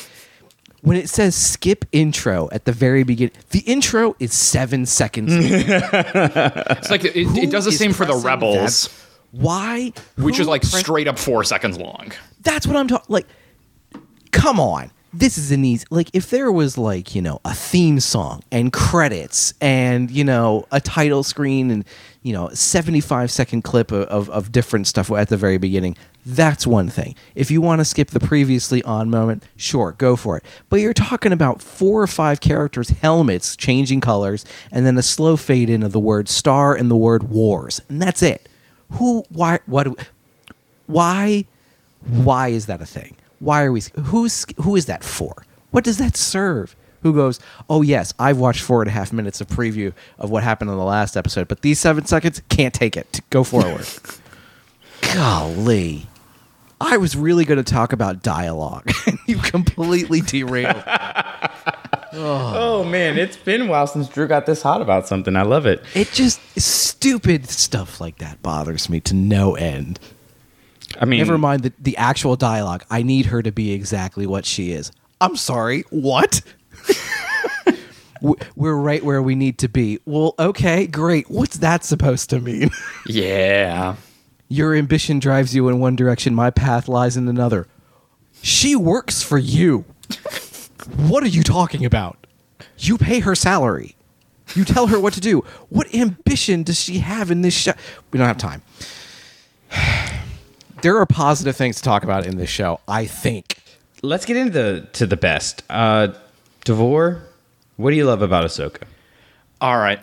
When it says skip intro at the very beginning, the intro is seven seconds. *laughs* It's like it, it does the same for the rebels, that? Why? which Who is like press- straight up four seconds long. That's what I'm talking. Like, come on. This is an easy. Like, if there was like you know a theme song and credits and you know a title screen and you know 75 second clip of, of, of different stuff at the very beginning, that's one thing. If you want to skip the previously on moment, sure, go for it. But you're talking about four or five characters' helmets changing colors and then a slow fade in of the word star and the word wars, and that's it. Who? Why? What? why why is that a thing why are we who's who is that for? What does that serve? Who goes oh yes i've watched four and a half minutes of preview of what happened in the last episode but these seven seconds can't take it. Go forward. *laughs* Golly. I was really going to talk about dialogue. *laughs* And you completely derailed. *laughs* Oh man, it's been a while since Drew got this hot about something. I love it. it just stupid stuff like that bothers me to no end I mean, Never mind the, the actual dialogue. I need her to be exactly what she is. I'm sorry. What? *laughs* W- We're right where we need to be. Well, okay, great. What's that supposed to mean? *laughs* Yeah. Your ambition drives you in one direction, my path lies in another. She works for you. what are you talking about? You pay her salary. You tell her what to do. What ambition does she have in this show? We don't have time. *sighs* *sighs* There are positive things to talk about in this show, I think. let's get into the to the best. Uh, Davor, what do you love about Ahsoka? All right.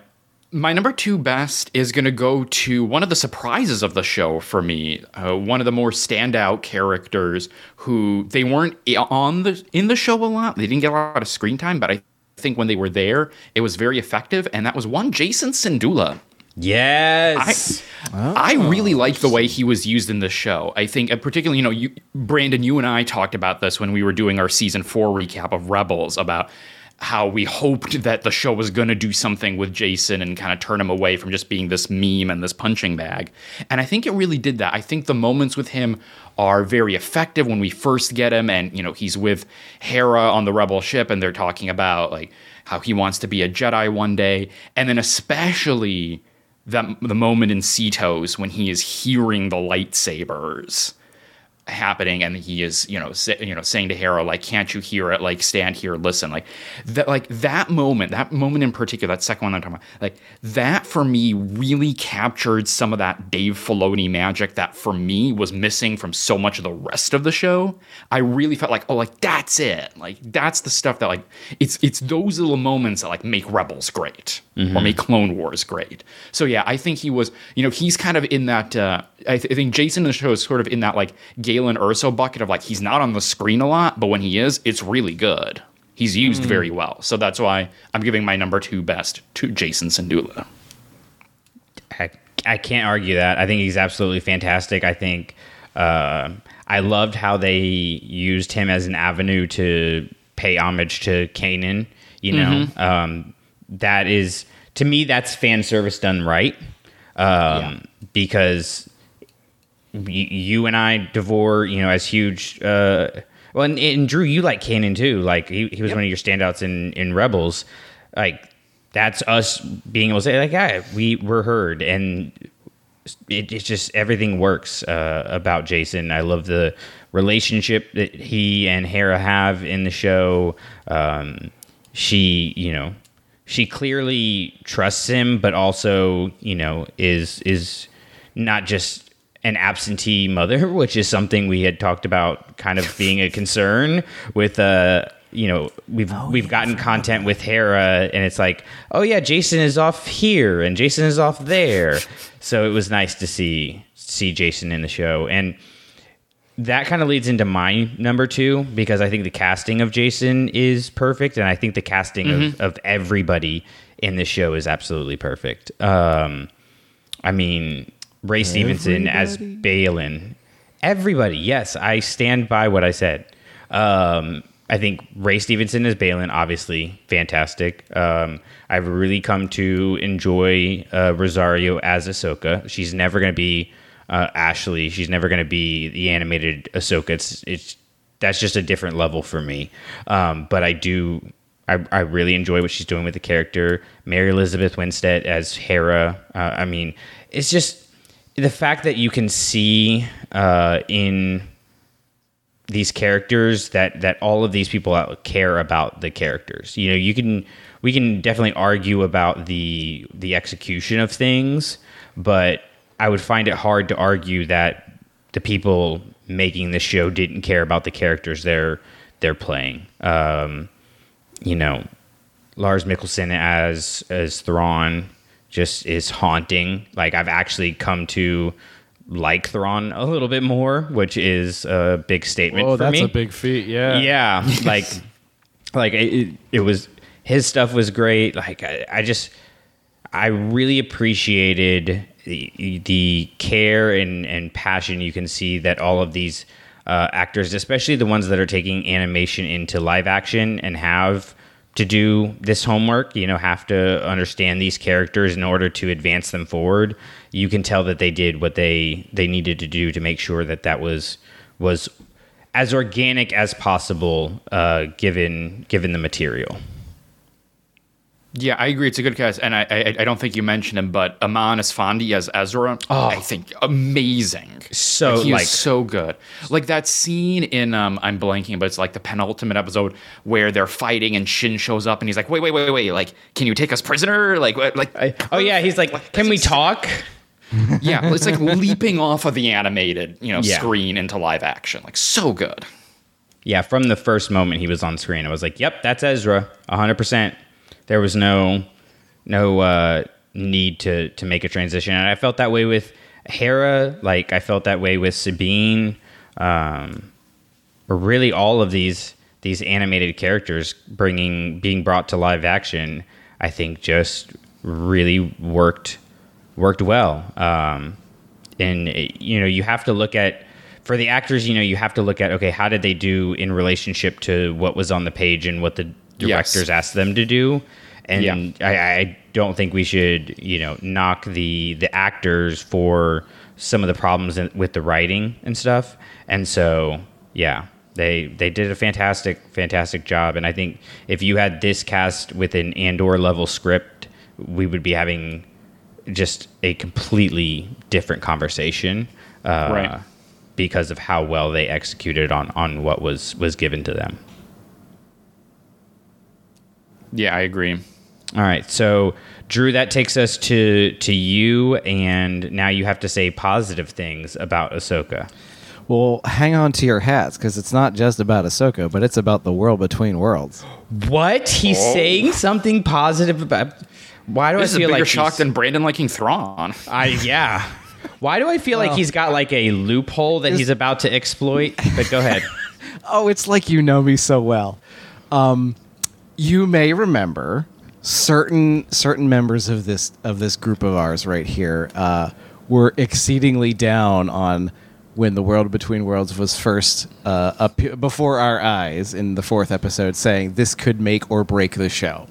My number two best is going to go to one of the surprises of the show for me. Uh, one of the more standout characters who they weren't on the in the show a lot. They didn't get a lot of screen time, but I think when they were there, it was very effective. And that was one Jacen Syndulla. Yes. I really like the way he was used in the show. I think, uh, particularly, you know, you, Brandon, you and I talked about this when we were doing our season four recap of Rebels about how we hoped that the show was going to do something with Jacen and kind of turn him away from just being this meme and this punching bag. And I think it really did that. I think the moments with him are very effective when we first get him and you know he's with Hera on the rebel ship and they're talking about like how he wants to be a Jedi one day and then especially that the moment in Seatos when he is hearing the lightsabers happening and he is you know say, you know saying to Hera like can't you hear it? Like stand here listen. Like that like that moment that moment in particular that second one I'm talking about like that for me really captured some of that Dave Filoni magic that for me was missing from so much of the rest of the show. I really felt like oh like that's it. Like that's the stuff that like it's it's those little moments that like make Rebels great or make Clone Wars great. So yeah I think he was you know he's kind of in that uh, I, th- I think Jacen in the show is sort of in that like Galen Erso bucket of like he's not on the screen a lot, but when he is, it's really good. He's used very well, so that's why I'm giving my number two best to Jacen Syndulla. I, I can't argue that. I think he's absolutely fantastic. I think uh, I loved how they used him as an avenue to pay homage to Kanan. You know, um, that is to me that's fan service done right. Um, Because y- you and I, Davor, you know, as huge. Uh, well, and, and Drew, you like Kanan too. Like he, he was one of your standouts in in Rebels. Like that's us being able to say, like, yeah, we were heard, and it, it's just everything works uh, about Jacen. I love the relationship that he and Hera have in the show. Um, she, you know, she clearly trusts him, but also, you know, is is not just an absentee mother, *laughs* which is something we had talked about, kind of being a concern with. Uh, you know, we've we've gotten content with Hera, and it's like, oh yeah, Jacen is off here, and Jacen is off there. *laughs* So it was nice to see see Jacen in the show, and that kind of leads into my number two because I think the casting of Jacen is perfect, and I think the casting of, of everybody in this show is absolutely perfect. Um, I mean, Ray Stevenson as Baylan, everybody. Yes, I stand by what I said. Um, I think Ray Stevenson as Baylan, obviously fantastic. Um, I've really come to enjoy uh, Rosario as Ahsoka. She's never going to be uh, Ashley. She's never going to be the animated Ahsoka. It's it's that's just a different level for me. Um, but I do. I, I really enjoy what she's doing with the character. Mary Elizabeth Winstead as Hera. Uh, I mean, it's just the fact that you can see uh, in these characters that that all of these people care about the characters. You know, you can we can definitely argue about the the execution of things, but I would find it hard to argue that the people making the show didn't care about the characters they're they're playing. Um, you know, Lars Mikkelsen as as Thrawn just is haunting. Like I've actually come to like Thrawn a little bit more, which is a big statement Oh, for that's me. a big feat. Yeah. yeah, *laughs* like like it, it was his stuff was great. Like I, I just I really appreciated the, the care and, and passion you can see that all of these uh, actors, especially the ones that are taking animation into live action and have to do this homework, you know, have to understand these characters in order to advance them forward. You can tell that they did what they they needed to do to make sure that that was was as organic as possible, uh, given given the material. Yeah, I agree. It's a good cast, and I I, I don't think you mentioned him, but Eman Esfandi as Ezra, oh. I think amazing. So, like, he like- is so good. Like that scene in um, I'm blanking, but it's like the penultimate episode where they're fighting and Shin shows up and he's like, wait, wait, wait, wait, like, can you take us prisoner? Like, what- like, Oh yeah, he's like, "Can we talk?" *laughs* yeah, it's like leaping off of the animated, you know, Yeah. screen into live action. Like, so good. Yeah, from the first moment he was on screen, I was like, "Yep, that's Ezra, hundred percent." There was no no uh, need to to make a transition, and I felt that way with Hera. Like I felt that way with Sabine. Um, really, all of these these animated characters bringing being brought to live action, I think just really worked worked well. Um, and it- you know, you have to look at for the actors. You know, you have to look at okay, how did they do in relationship to what was on the page and what the directors asked them to do. And Yeah. I, I don't think we should, you know, knock the the actors for some of the problems in, with the writing and stuff. And so, yeah, they they did a fantastic fantastic job. And I think if you had this cast with an Andor level script, we would be having just a completely different conversation. Uh, Right. Because of how well they executed on on what was was given to them. Yeah, I agree. All right, so Drew, that takes us to to you, and now you have to say positive things about Ahsoka. Well, hang on to your hats because it's not just about Ahsoka, but it's about the world between worlds. What he's saying something positive about? Why do This I is a feel bigger like shock than Brandon liking Thrawn. I yeah? Why do I feel like he's got like a loophole that he's about to exploit? But go ahead. *laughs* Oh, it's like you know me so well. Um, you may remember certain certain members of this of this group of ours right here uh, were exceedingly down on when the world between worlds was first uh, up before our eyes in the fourth episode, saying this could make or break the show.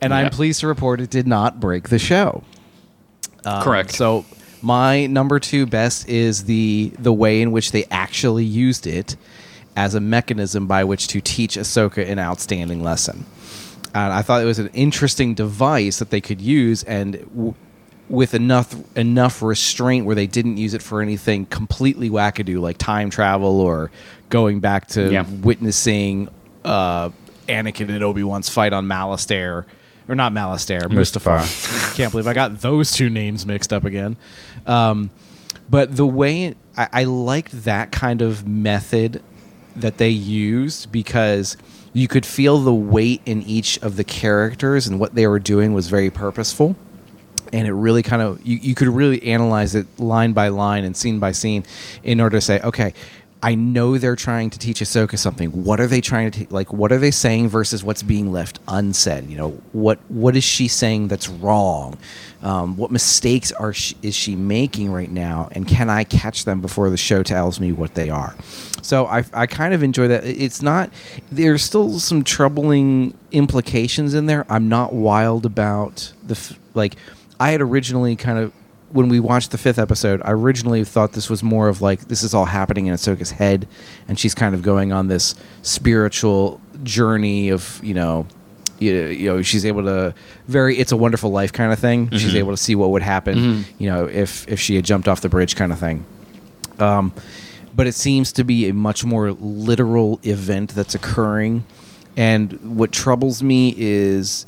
And I'm pleased to report it did not break the show. Correct. So my number two best is the the way in which they actually used it as a mechanism by which to teach Ahsoka an outstanding lesson. And I thought it was an interesting device that they could use, and w- with enough enough restraint where they didn't use it for anything completely wackadoo like time travel or going back to Yeah. witnessing uh, Anakin and Obi Wan's fight on Malastare, or not Malastare, Mustafar. *laughs* Can't believe I got those two names mixed up again. Um, but the way I, I liked that kind of method that they used because you could feel the weight in each of the characters and what they were doing was very purposeful. And it really kind of you, you could really analyze it line by line and scene by scene in order to say okay i know they're trying to teach ahsoka something. What are they trying to te- like what are they saying versus what's being left unsaid? You know what what is she saying that's wrong um, what mistakes are she, is she making right now and can i catch them before the show tells me what they are? So I, I kind of enjoy that. It's not there's still some troubling implications in there. I'm not wild about the f- like I had originally kind of when we watched the fifth episode, I originally thought this was more of like this is all happening in Ahsoka's head, and she's kind of going on this spiritual journey of you know, you, you know, she's able to very it's a wonderful life kind of thing. She's able to see what would happen, you know, if if she had jumped off the bridge kind of thing. Um, but it seems to be a much more literal event that's occurring, and what troubles me is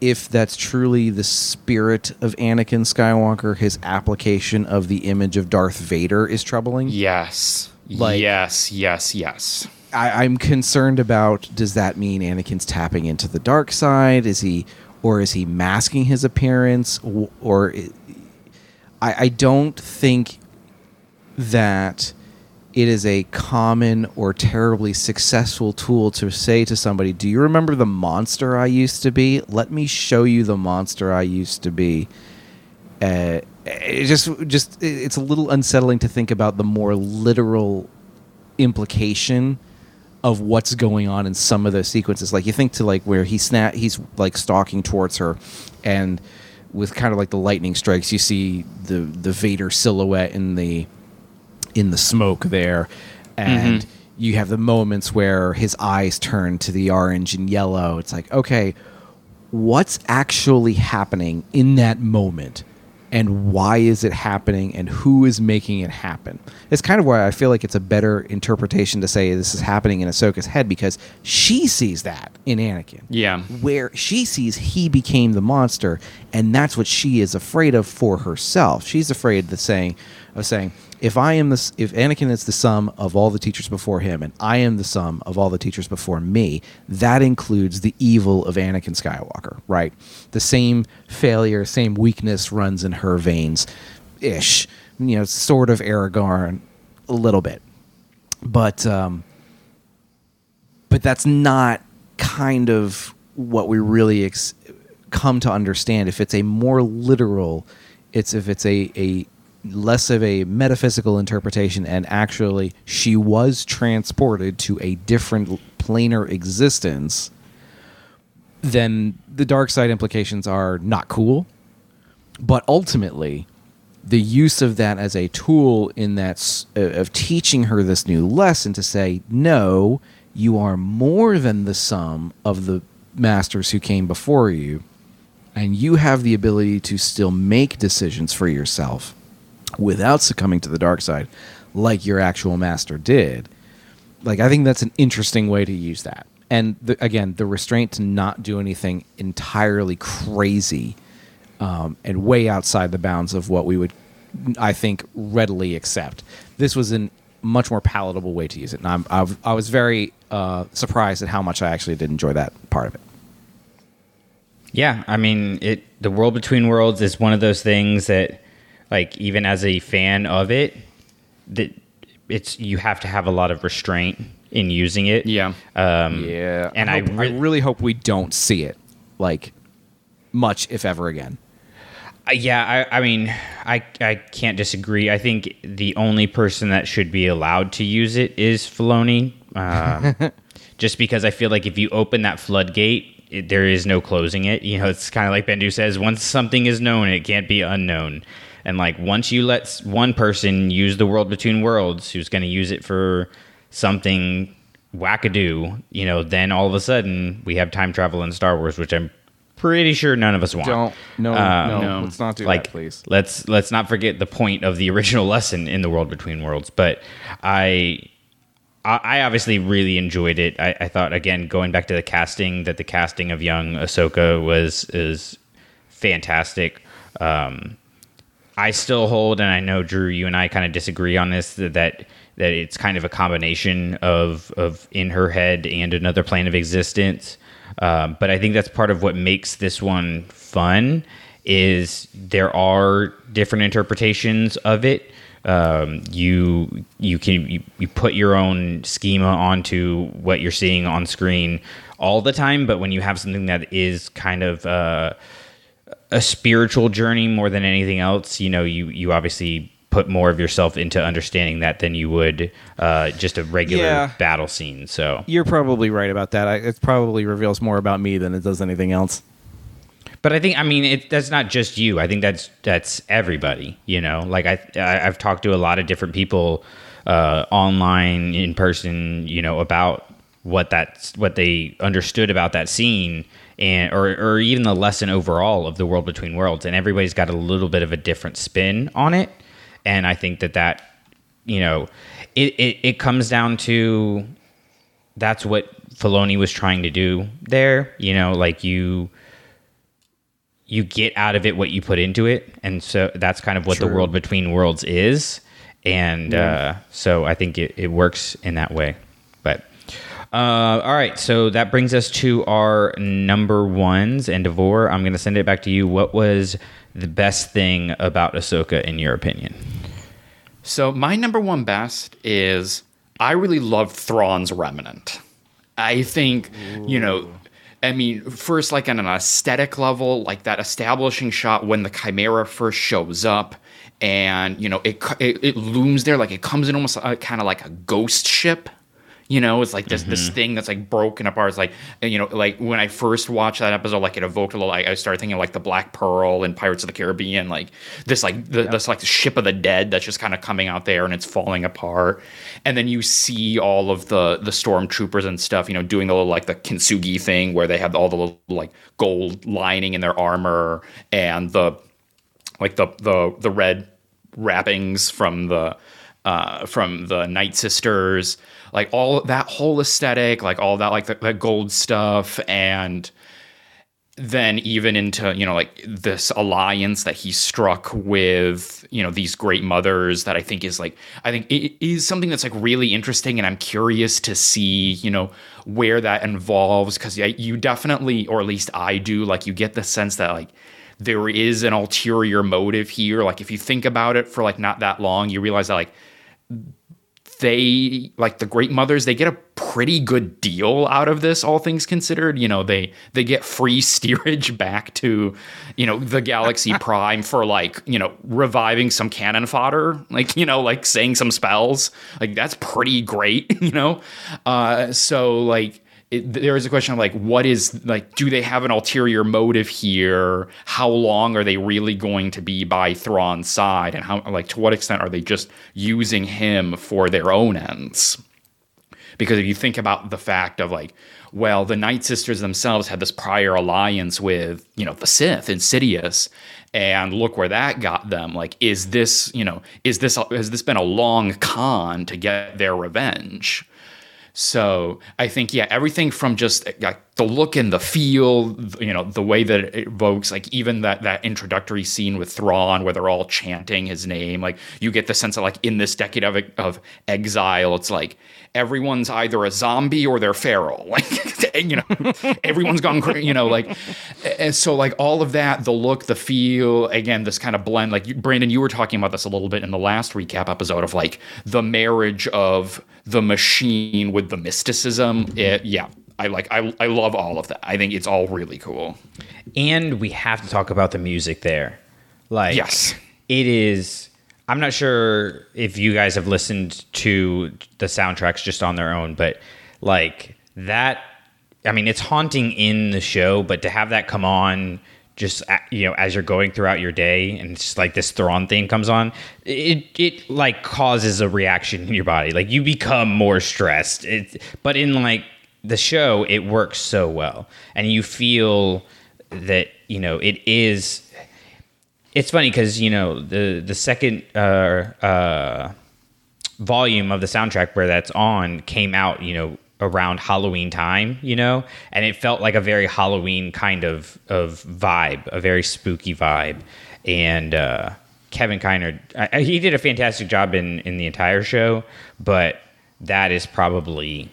if that's truly the spirit of Anakin Skywalker, his application of the image of Darth Vader is troubling. Yes. Like- yes, yes, yes. I, I'm concerned about does that mean Anakin's tapping into the dark side? Is he, or is he masking his appearance? Or, or I, I don't think that it is a common or terribly successful tool to say to somebody, "Do you remember the monster I used to be? Let me show you the monster I used to be." Uh, it just, just it's a little unsettling to think about the more literal implication of what's going on in some of those sequences. Like you think to like where he snap, he's like stalking towards her, and with kind of like the lightning strikes, you see the the Vader silhouette in the in the smoke there, and mm-hmm. you have the moments where his eyes turn to the orange and yellow. It's like okay, what's actually happening in that moment? And why is it happening and who is making it happen. It's kind of why I feel like it's a better interpretation to say this is happening in Ahsoka's head because she sees that in Anakin. Yeah. Where she sees he became the monster and that's what she is afraid of for herself. She's afraid of the saying of saying if I am this if Anakin is the sum of all the teachers before him and I am the sum of all the teachers before me, that includes the evil of Anakin Skywalker, right? The same failure, same weakness runs in her veins ish. You know, sort of Aragorn a little bit. But um but that's not kind of what we really ex- come to understand if it's a more literal it's if it's a, a less of a metaphysical interpretation and actually she was transported to a different planar existence then the dark side implications are not cool. But ultimately, the use of that as a tool in that uh, of teaching her this new lesson to say no, you are more than the sum of the masters who came before you, and you have the ability to still make decisions for yourself without succumbing to the dark side, like your actual master did like I think that's an interesting way to use that. And the, again, the restraint to not do anything entirely crazy um, and way outside the bounds of what we would, I think, readily accept. This was a much more palatable way to use it, and I'm, I've, I was very uh, surprised at how much I actually did enjoy that part of it. Yeah, I mean, it. The world between worlds is one of those things that, like, even as a fan of it, that it's you have to have a lot of restraint in using it. Yeah. Um, Yeah, and I, I, hope- I re- really hope we don't see it like much, if ever again. Uh, Yeah, I, I mean, I I can't disagree. I think the only person that should be allowed to use it is Filoni, uh, *laughs* just because I feel like if you open that floodgate, it, there is no closing it. You know, it's kind of like Bendu says: once something is known, it can't be unknown. And like once you let one person use the world between worlds, who's going to use it for something wackadoo, you know, then all of a sudden we have time travel in Star Wars, which I'm pretty sure none of us want. Don't no Um, no, no. let's not do like that, please. let's let's not forget the point of the *laughs* original lesson in the world between worlds but i i I obviously really enjoyed it I, I thought again going back to the casting that the casting of young ahsoka was is fantastic um i still hold and i know drew you and i kind of disagree on this that that it's kind of a combination of of in her head and another plane of existence um, but I think that's part of what makes this one fun is there are different interpretations of it. Um, you you can you, you put your own schema onto what you're seeing on screen all the time, but when you have something that is kind of uh, a spiritual journey more than anything else, you know, you you obviously put more of yourself into understanding that than you would uh, just a regular Yeah. battle scene. So You're probably right about that. I, it probably reveals more about me than it does anything else. But I think I mean it, that's not just you. I think that's that's everybody. You know, like I, I I've talked to a lot of different people uh, online, in person. You know about what that's what they understood about that scene and or or even the lesson overall of the world between worlds. And everybody's got a little bit of a different spin on it. And I think that that you know it it, it comes down to that's what Filoni was trying to do there. You know, like you you get out of it what you put into it and so that's kind of what the world between worlds is and uh, so i think it, it works in that way uh, all right so that brings us to our number ones and Davor i'm going to send it back to you what was the best thing about ahsoka in your opinion So my number one best is I really loved Thrawn's Remnant. I think, you know, I mean, first like on an aesthetic level, like that establishing shot when the Chimera first shows up, and you know it it, it looms there like it comes in almost uh, kind of like a ghost ship. You know, it's like this this thing that's like broken apart. It's like you know, like when I first watched that episode, like it evoked a little. Like I started thinking like the Black Pearl and Pirates of the Caribbean, like this like the, this like the ship of the dead that's just kind of coming out there and it's falling apart. And then you see all of the the stormtroopers and stuff, you know, doing the little like the kintsugi thing where they have all the little like gold lining in their armor and the like the the the red wrappings from the uh, from the Night Sisters, like all that whole aesthetic, like all that like the, the gold stuff, and then even into you know like this alliance that he struck with you know these great mothers that I think is like I think it is something that's like really interesting and I'm curious to see you know where that involves because you definitely or at least I do like you get the sense that like there is an ulterior motive here. Like if you think about it for like not that long you realize that like they like the great mothers they get a pretty good deal out of this all things considered. You know they they get free *laughs* steerage back to you know the galaxy *laughs* prime for like you know reviving some cannon fodder like you know like saying some spells. Like that's pretty great *laughs* you know? Uh so like it, there is a question of like what is like do they have an ulterior motive here? How long are they really going to be by Thrawn's side? And how like to what extent are they just using him for their own ends? Because if you think about the fact of like well the night sisters themselves had this prior alliance with you know the sith insidious and look where that got them. Like is this you know is this has this been a long con to get their revenge so I think yeah, everything from just like the look and the feel, you know, the way that it evokes, like even that that introductory scene with Thrawn where they're all chanting his name, like you get the sense of like in this decade of of exile, it's like everyone's either a zombie or they're feral, *laughs* like you know, everyone's gone, crazy, you know, like and so like all of that, the look, the feel, again, this kind of blend. Like you, Brandon, you were talking about this a little bit in the last recap episode of like the marriage of the machine with the mysticism. It, yeah, I like I I love all of that. I think it's all really cool. And we have to talk about the music there. Like Yes. it is I'm not sure if you guys have listened to the soundtracks just on their own, but like that I mean it's haunting in the show, but to have that come on just you know as you're going throughout your day and it's just like this Thrawn theme comes on, it it like causes a reaction in your body. Like you become more stressed. It but in like the show it works so well and you feel that you know it is it's funny because you know the the second uh, uh, volume of the soundtrack where that's on came out you know around Halloween time you know? And it felt like a very Halloween kind of of vibe a very spooky vibe. And uh, Kevin Kiner I, he did a fantastic job in in the entire show but that is probably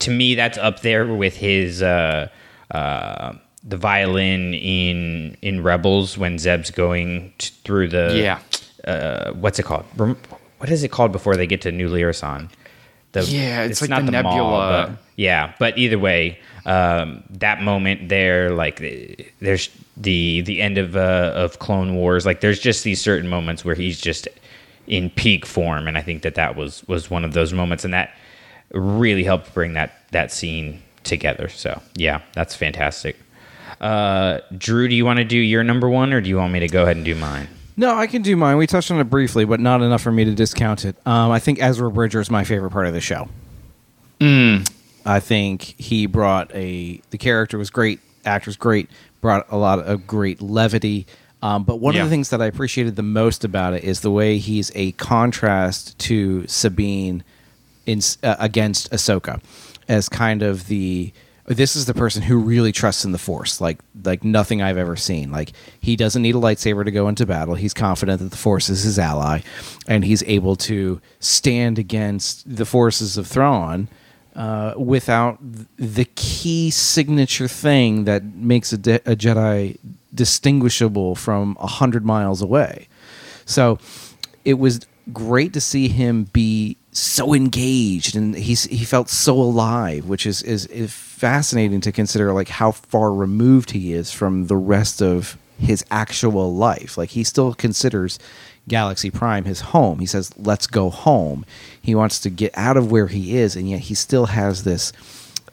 to me that's up there with his uh, uh, the violin in in Rebels when Zeb's going t- through the Yeah. uh, what's it called Rem- what is it called before they get to New Lira San the, Yeah, it's like the Maw, nebula. but- yeah but either way um, that moment there like there's the the end of uh, of Clone Wars like there's just these certain moments where he's just in peak form and I think that that was was one of those moments and that really helped bring that that scene together. So yeah, that's fantastic. Uh, Drew, do you want to do your number one, or do you want me to go ahead and do mine? No, I can do mine. We touched on it briefly, but not enough for me to discount it. Um, I think Ezra Bridger is my favorite part of the show. I think he brought a the character was great, actor's great, brought a lot of great levity. Um, but one Yeah. of the things that I appreciated the most about it is the way he's a contrast to Sabine in uh, against Ahsoka as kind of the this is the person who really trusts in the force like like nothing i've ever seen like he doesn't need a lightsaber to go into battle he's confident that the force is his ally and he's able to stand against the forces of Thrawn uh, without the key signature thing that makes a, de- a Jedi distinguishable from a hundred miles away. So it was great to see him be so engaged and he's he felt so alive, which is, is is fascinating to consider like how far removed he is from the rest of his actual life. Like he still considers Galaxy Prime his home. He says, "Let's go home." He wants to get out of where he is, and yet he still has this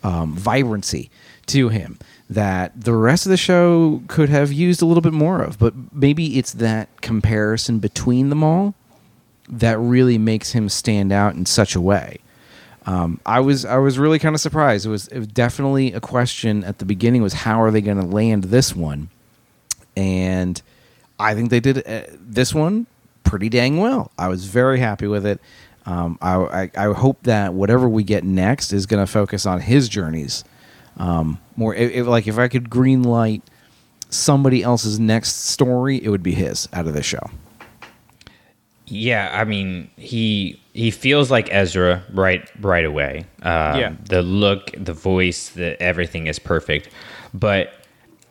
um, vibrancy to him that the rest of the show could have used a little bit more of. But maybe it's that comparison between them all that really makes him stand out in such a way. Um, I was I was really kind of surprised. It was, it was definitely a question at the beginning was how are they going to land this one, and I think they did uh, this one pretty dang well. I was very happy with it. Um, I, I I hope that whatever we get next is going to focus on his journeys um, more. If, if- like if I could green light somebody else's next story, it would be his out of this show. Yeah, I mean he he feels like Ezra right right away. Um, Yeah. the look, the voice, the everything is perfect. But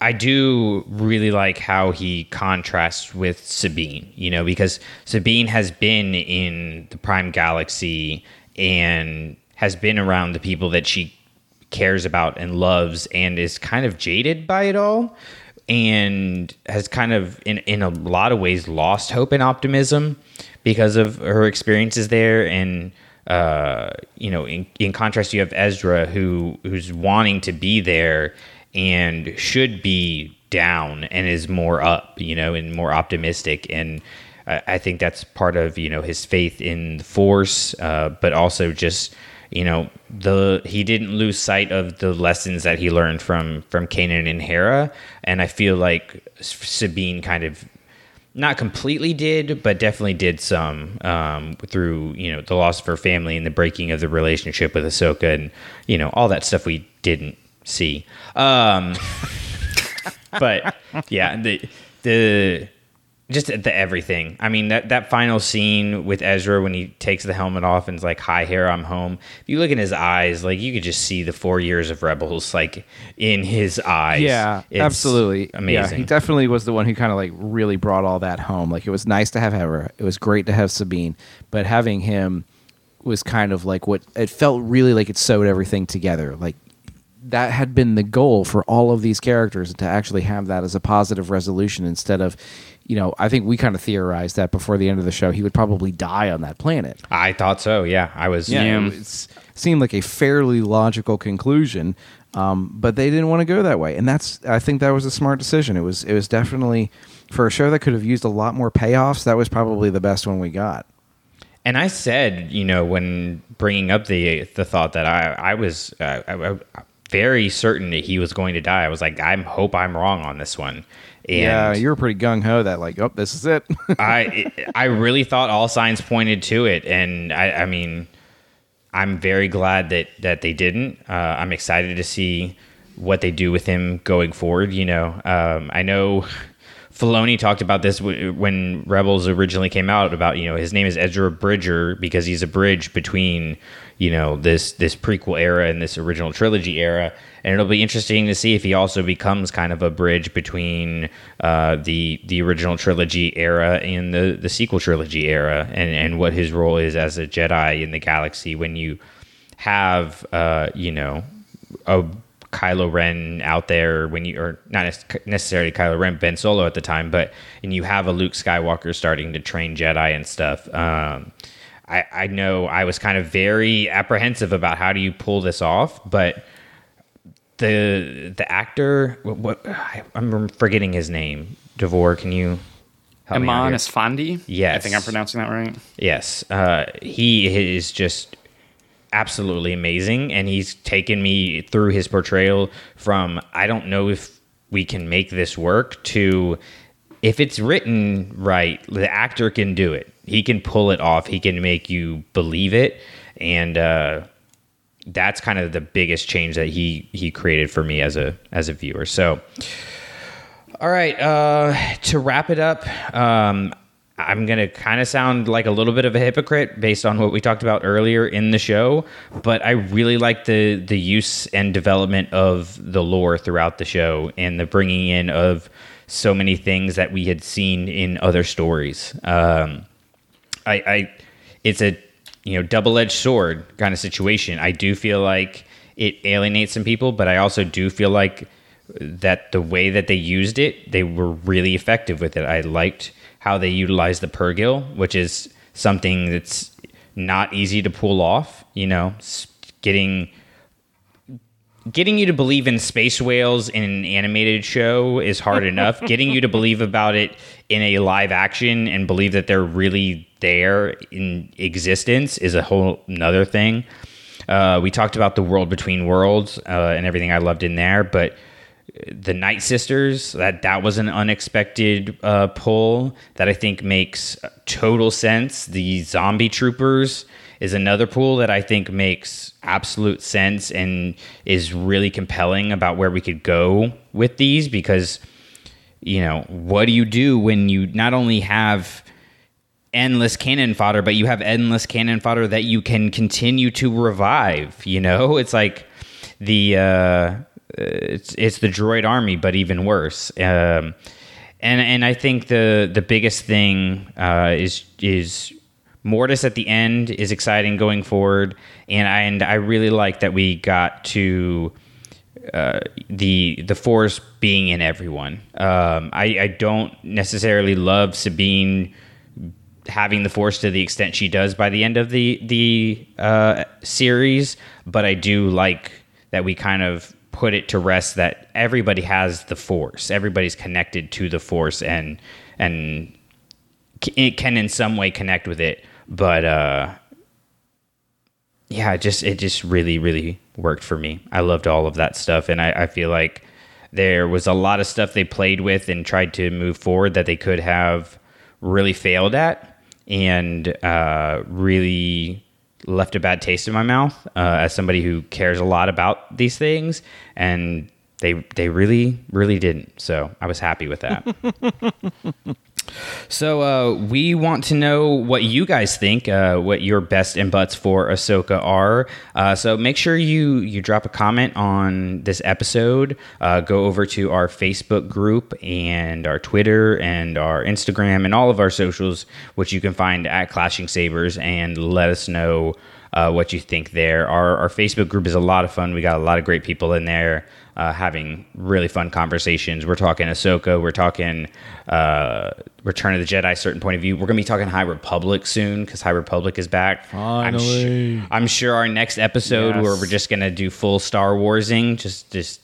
I do really like how he contrasts with Sabine. You know, because Sabine has been in the Prime Galaxy and has been around the people that she cares about and loves, and is kind of jaded by it all and has kind of in in a lot of ways lost hope and optimism because of her experiences there and uh, you know, in, in contrast, you have Ezra who who's wanting to be there and should be down and is more up, you know, and more optimistic. And I, think that's part of you know his faith in the Force, uh, but also just you know the he didn't lose sight of the lessons that he learned from from Kanan and Hera, and I feel like Sabine kind of not completely did, but definitely did some um, through you know the loss of her family and the breaking of the relationship with Ahsoka and you know all that stuff we didn't see. Um, *laughs* but yeah, the the just the everything. I mean that that final scene with Ezra when he takes the helmet off and is like, "Hi, here I'm home." If you look in his eyes, like you could just see the four years of Rebels like in his eyes. Yeah, It's absolutely. amazing. Yeah, he definitely was the one who kind of like really brought all that home. Like it was nice to have Hera. It was great to have Sabine, but having him was kind of like what it felt really like it sewed everything together. Like that had been the goal for all of these characters to actually have that as a positive resolution instead of you know i think we kind of theorized that before the end of the show he would probably die on that planet I thought so. Yeah, I was. Yeah. it seemed like a fairly logical conclusion um, but they didn't want to go that way and that's i think that was a smart decision it was it was definitely for a show that could have used a lot more payoffs that was probably the best one we got And I said, you know, when bringing up the the thought that I I was uh, I, I, very certain that he was going to die. I was like, I hope I'm wrong on this one. And yeah you were pretty gung-ho that like oh this is it *laughs* I I really thought all signs pointed to it, and I, I mean, I'm very glad that that they didn't. Uh, I'm excited to see what they do with him going forward. You know, um, I know Filoni talked about this w- when Rebels originally came out about you know his name is Ezra Bridger because he's a bridge between you know this this prequel era and this original trilogy era. And it'll be interesting to see if he also becomes kind of a bridge between uh, the the original trilogy era and the the sequel trilogy era and and what his role is as a Jedi in the galaxy when you have uh, you know a Kylo Ren out there when you or not necessarily Kylo Ren, Ben Solo at the time, but and you have a Luke Skywalker starting to train Jedi and stuff. Um, I, I know I was kind of very apprehensive about how do you pull this off, but the the actor, what, what I, I'm forgetting his name. Davor, can you help me Eman? Yes. I think I'm pronouncing that right. Yes, uh, he is just absolutely amazing, and he's taken me through his portrayal from I don't know if we can make this work to if it's written right, the actor can do it. He can pull it off. He can make you believe it, and uh, that's kind of the biggest change that he he created for me as a as a viewer. So. All right. Uh, to wrap it up, um, I'm going to kind of sound like a little bit of a hypocrite based on what we talked about earlier in the show, but I really like the the use and development of the lore throughout the show and the bringing in of so many things that we had seen in other stories. Um, I, I it's a you know double edged sword kind of situation. I do feel like it alienates some people, but I also do feel like that the way that they used it, they were really effective with it. I liked how they utilize the Purrgil, which is something that's not easy to pull off. You know, getting getting you to believe in space whales in an animated show is hard *laughs* enough. Getting you to believe about it in a live action and believe that they're really there in existence is a whole nother thing. Uh, we talked about the world between worlds uh, and everything I loved in there, but the Night Sisters that that was an unexpected uh, pull that I think makes total sense. The Zombie Troopers is another pull that I think makes absolute sense and is really compelling about where we could go with these because you know what do you do when you not only have endless cannon fodder, but you have endless cannon fodder that you can continue to revive. You know, *laughs* it's like the uh, it's it's the droid army, but even worse. Um, and and I think the the biggest thing uh, is is Mortis at the end is exciting going forward, and I, and I really like that we got to uh, the the force being in everyone. Um, I, I don't necessarily love Sabine having the force to the extent she does by the end of the the uh, series, but I do like that we kind of put it to rest that everybody has the force, everybody's connected to the force, and and it can in some way connect with it, but uh, yeah, it just it just really really worked for me. I loved all of that stuff, and I, I feel like there was a lot of stuff they played with and tried to move forward that they could have really failed at, and uh, really left a bad taste in my mouth uh, as somebody who cares a lot about these things, and they they really really didn't. So I was happy with that. *laughs* So uh, we want to know what you guys think, uh, what your best and butts for Ahsoka are. Uh, so make sure you you drop a comment on this episode. Uh, go over to our Facebook group and our Twitter and our Instagram and all of our socials, which you can find at Clashing Sabers, and let us know uh, what you think there. Our, our Facebook group is a lot of fun. We got a lot of great people in there uh, having really fun conversations. We're talking Ahsoka. We're talking uh, Return of the Jedi, certain point of view. We're going to be talking High Republic soon because High Republic is back. Finally. I'm, su- I'm sure our next episode where we're just going to do full Star Warsing, just just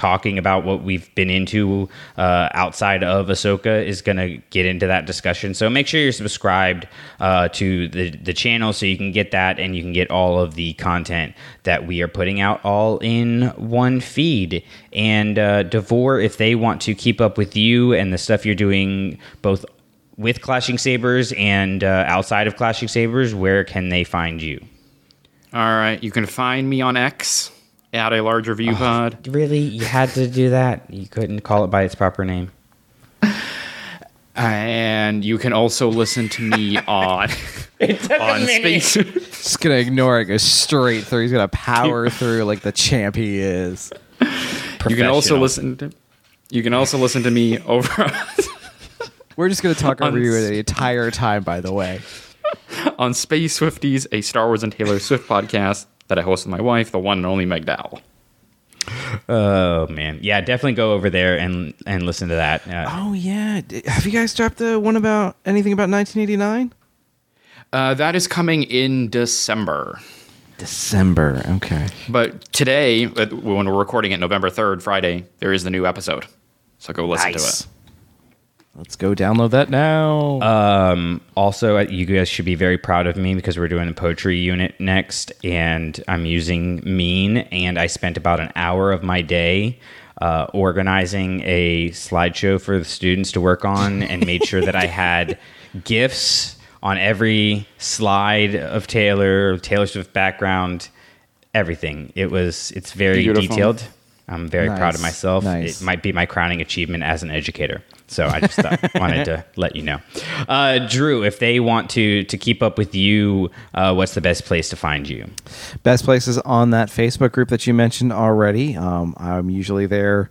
talking about what we've been into uh, outside of Ahsoka is going to get into that discussion. So make sure you're subscribed uh, to the the channel so you can get that and you can get all of the content that we are putting out all in one feed. And uh, Davor, if they want to keep up with you and the stuff you're doing, both with Clashing Sabers and uh, outside of Clashing Sabers, where can they find you? All right, you can find me on X at a larger view pod. Really, you had to do that. You couldn't call it by its proper name. And you can also listen to me *laughs* on on Space. *laughs* Just gonna ignore it, go straight through. He's gonna power through like the champ he is. you can also listen to you can also listen to me *laughs* over We're just gonna talk over you the entire time. By the way, on Space Swifties, a Star Wars and Taylor Swift podcast that I host with my wife, the one and only Meg Dowell. Oh man, yeah, definitely go over there and and listen to that. Uh, oh yeah, have you guys dropped the one about anything about 1989? Uh, that is coming in December. December. Okay. But today, uh, when we're recording it, November 3rd, Friday, there is the new episode. So go listen to it. Let's go download that now. Um, also, you guys should be very proud of me because we're doing a poetry unit next, and I'm using Mean, and I spent about an hour of my day uh, organizing a slideshow for the students to work on, *laughs* and made sure that I had gifs on every slide of Taylor, Taylor Swift background, everything. It was it's very Beautiful. detailed. I'm very proud of myself. Nice. It might be my crowning achievement as an educator. So I just thought, *laughs* wanted to let you know. Uh, Drew, if they want to to keep up with you, uh, what's the best place to find you? Best places on that Facebook group that you mentioned already. Um, I'm usually there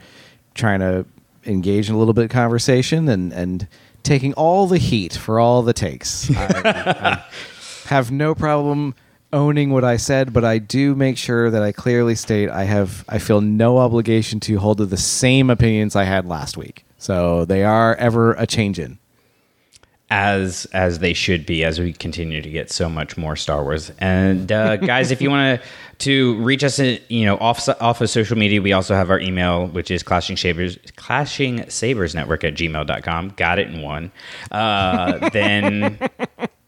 trying to engage in a little bit of conversation and, and taking all the heat for all the takes. *laughs* I, I have no problem owning what I said, but I do make sure that I clearly state I have I feel no obligation to hold to the same opinions I had last week. So they are ever a changing. as as they should be as we continue to get so much more Star Wars. And uh, *laughs* guys, if you want to to reach us, in, you know, off off of social media, we also have our email, which is clashing sabers clashing sabers network at gmail.com. Got it in one. Uh, *laughs* then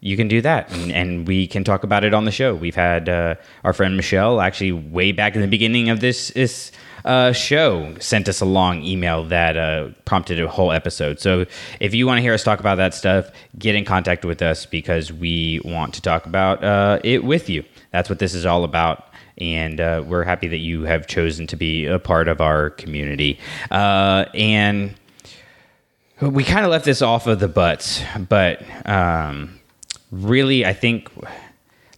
you can do that and, and we can talk about it on the show. We've had uh, our friend Michelle actually way back in the beginning of this this uh, show sent us a long email that uh, prompted a whole episode. So if you want to hear us talk about that stuff, get in contact with us because we want to talk about uh, it with you. That's what this is all about. And uh, we're happy that you have chosen to be a part of our community. Uh, and we kind of left this off of the butts, but um, really, I think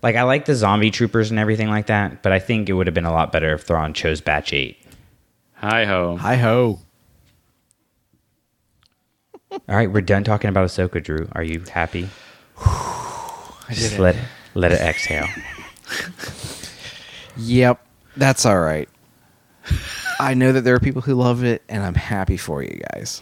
like I like the zombie troopers and everything like that, but I think it would have been a lot better if Thrawn chose Batch Eight. Hi ho. Hi ho. All right, we're done talking about Ahsoka. Drew, are you happy? *sighs* Just let let it exhale. Yep, that's all right. I know that there are people who love it, and I'm happy for you guys.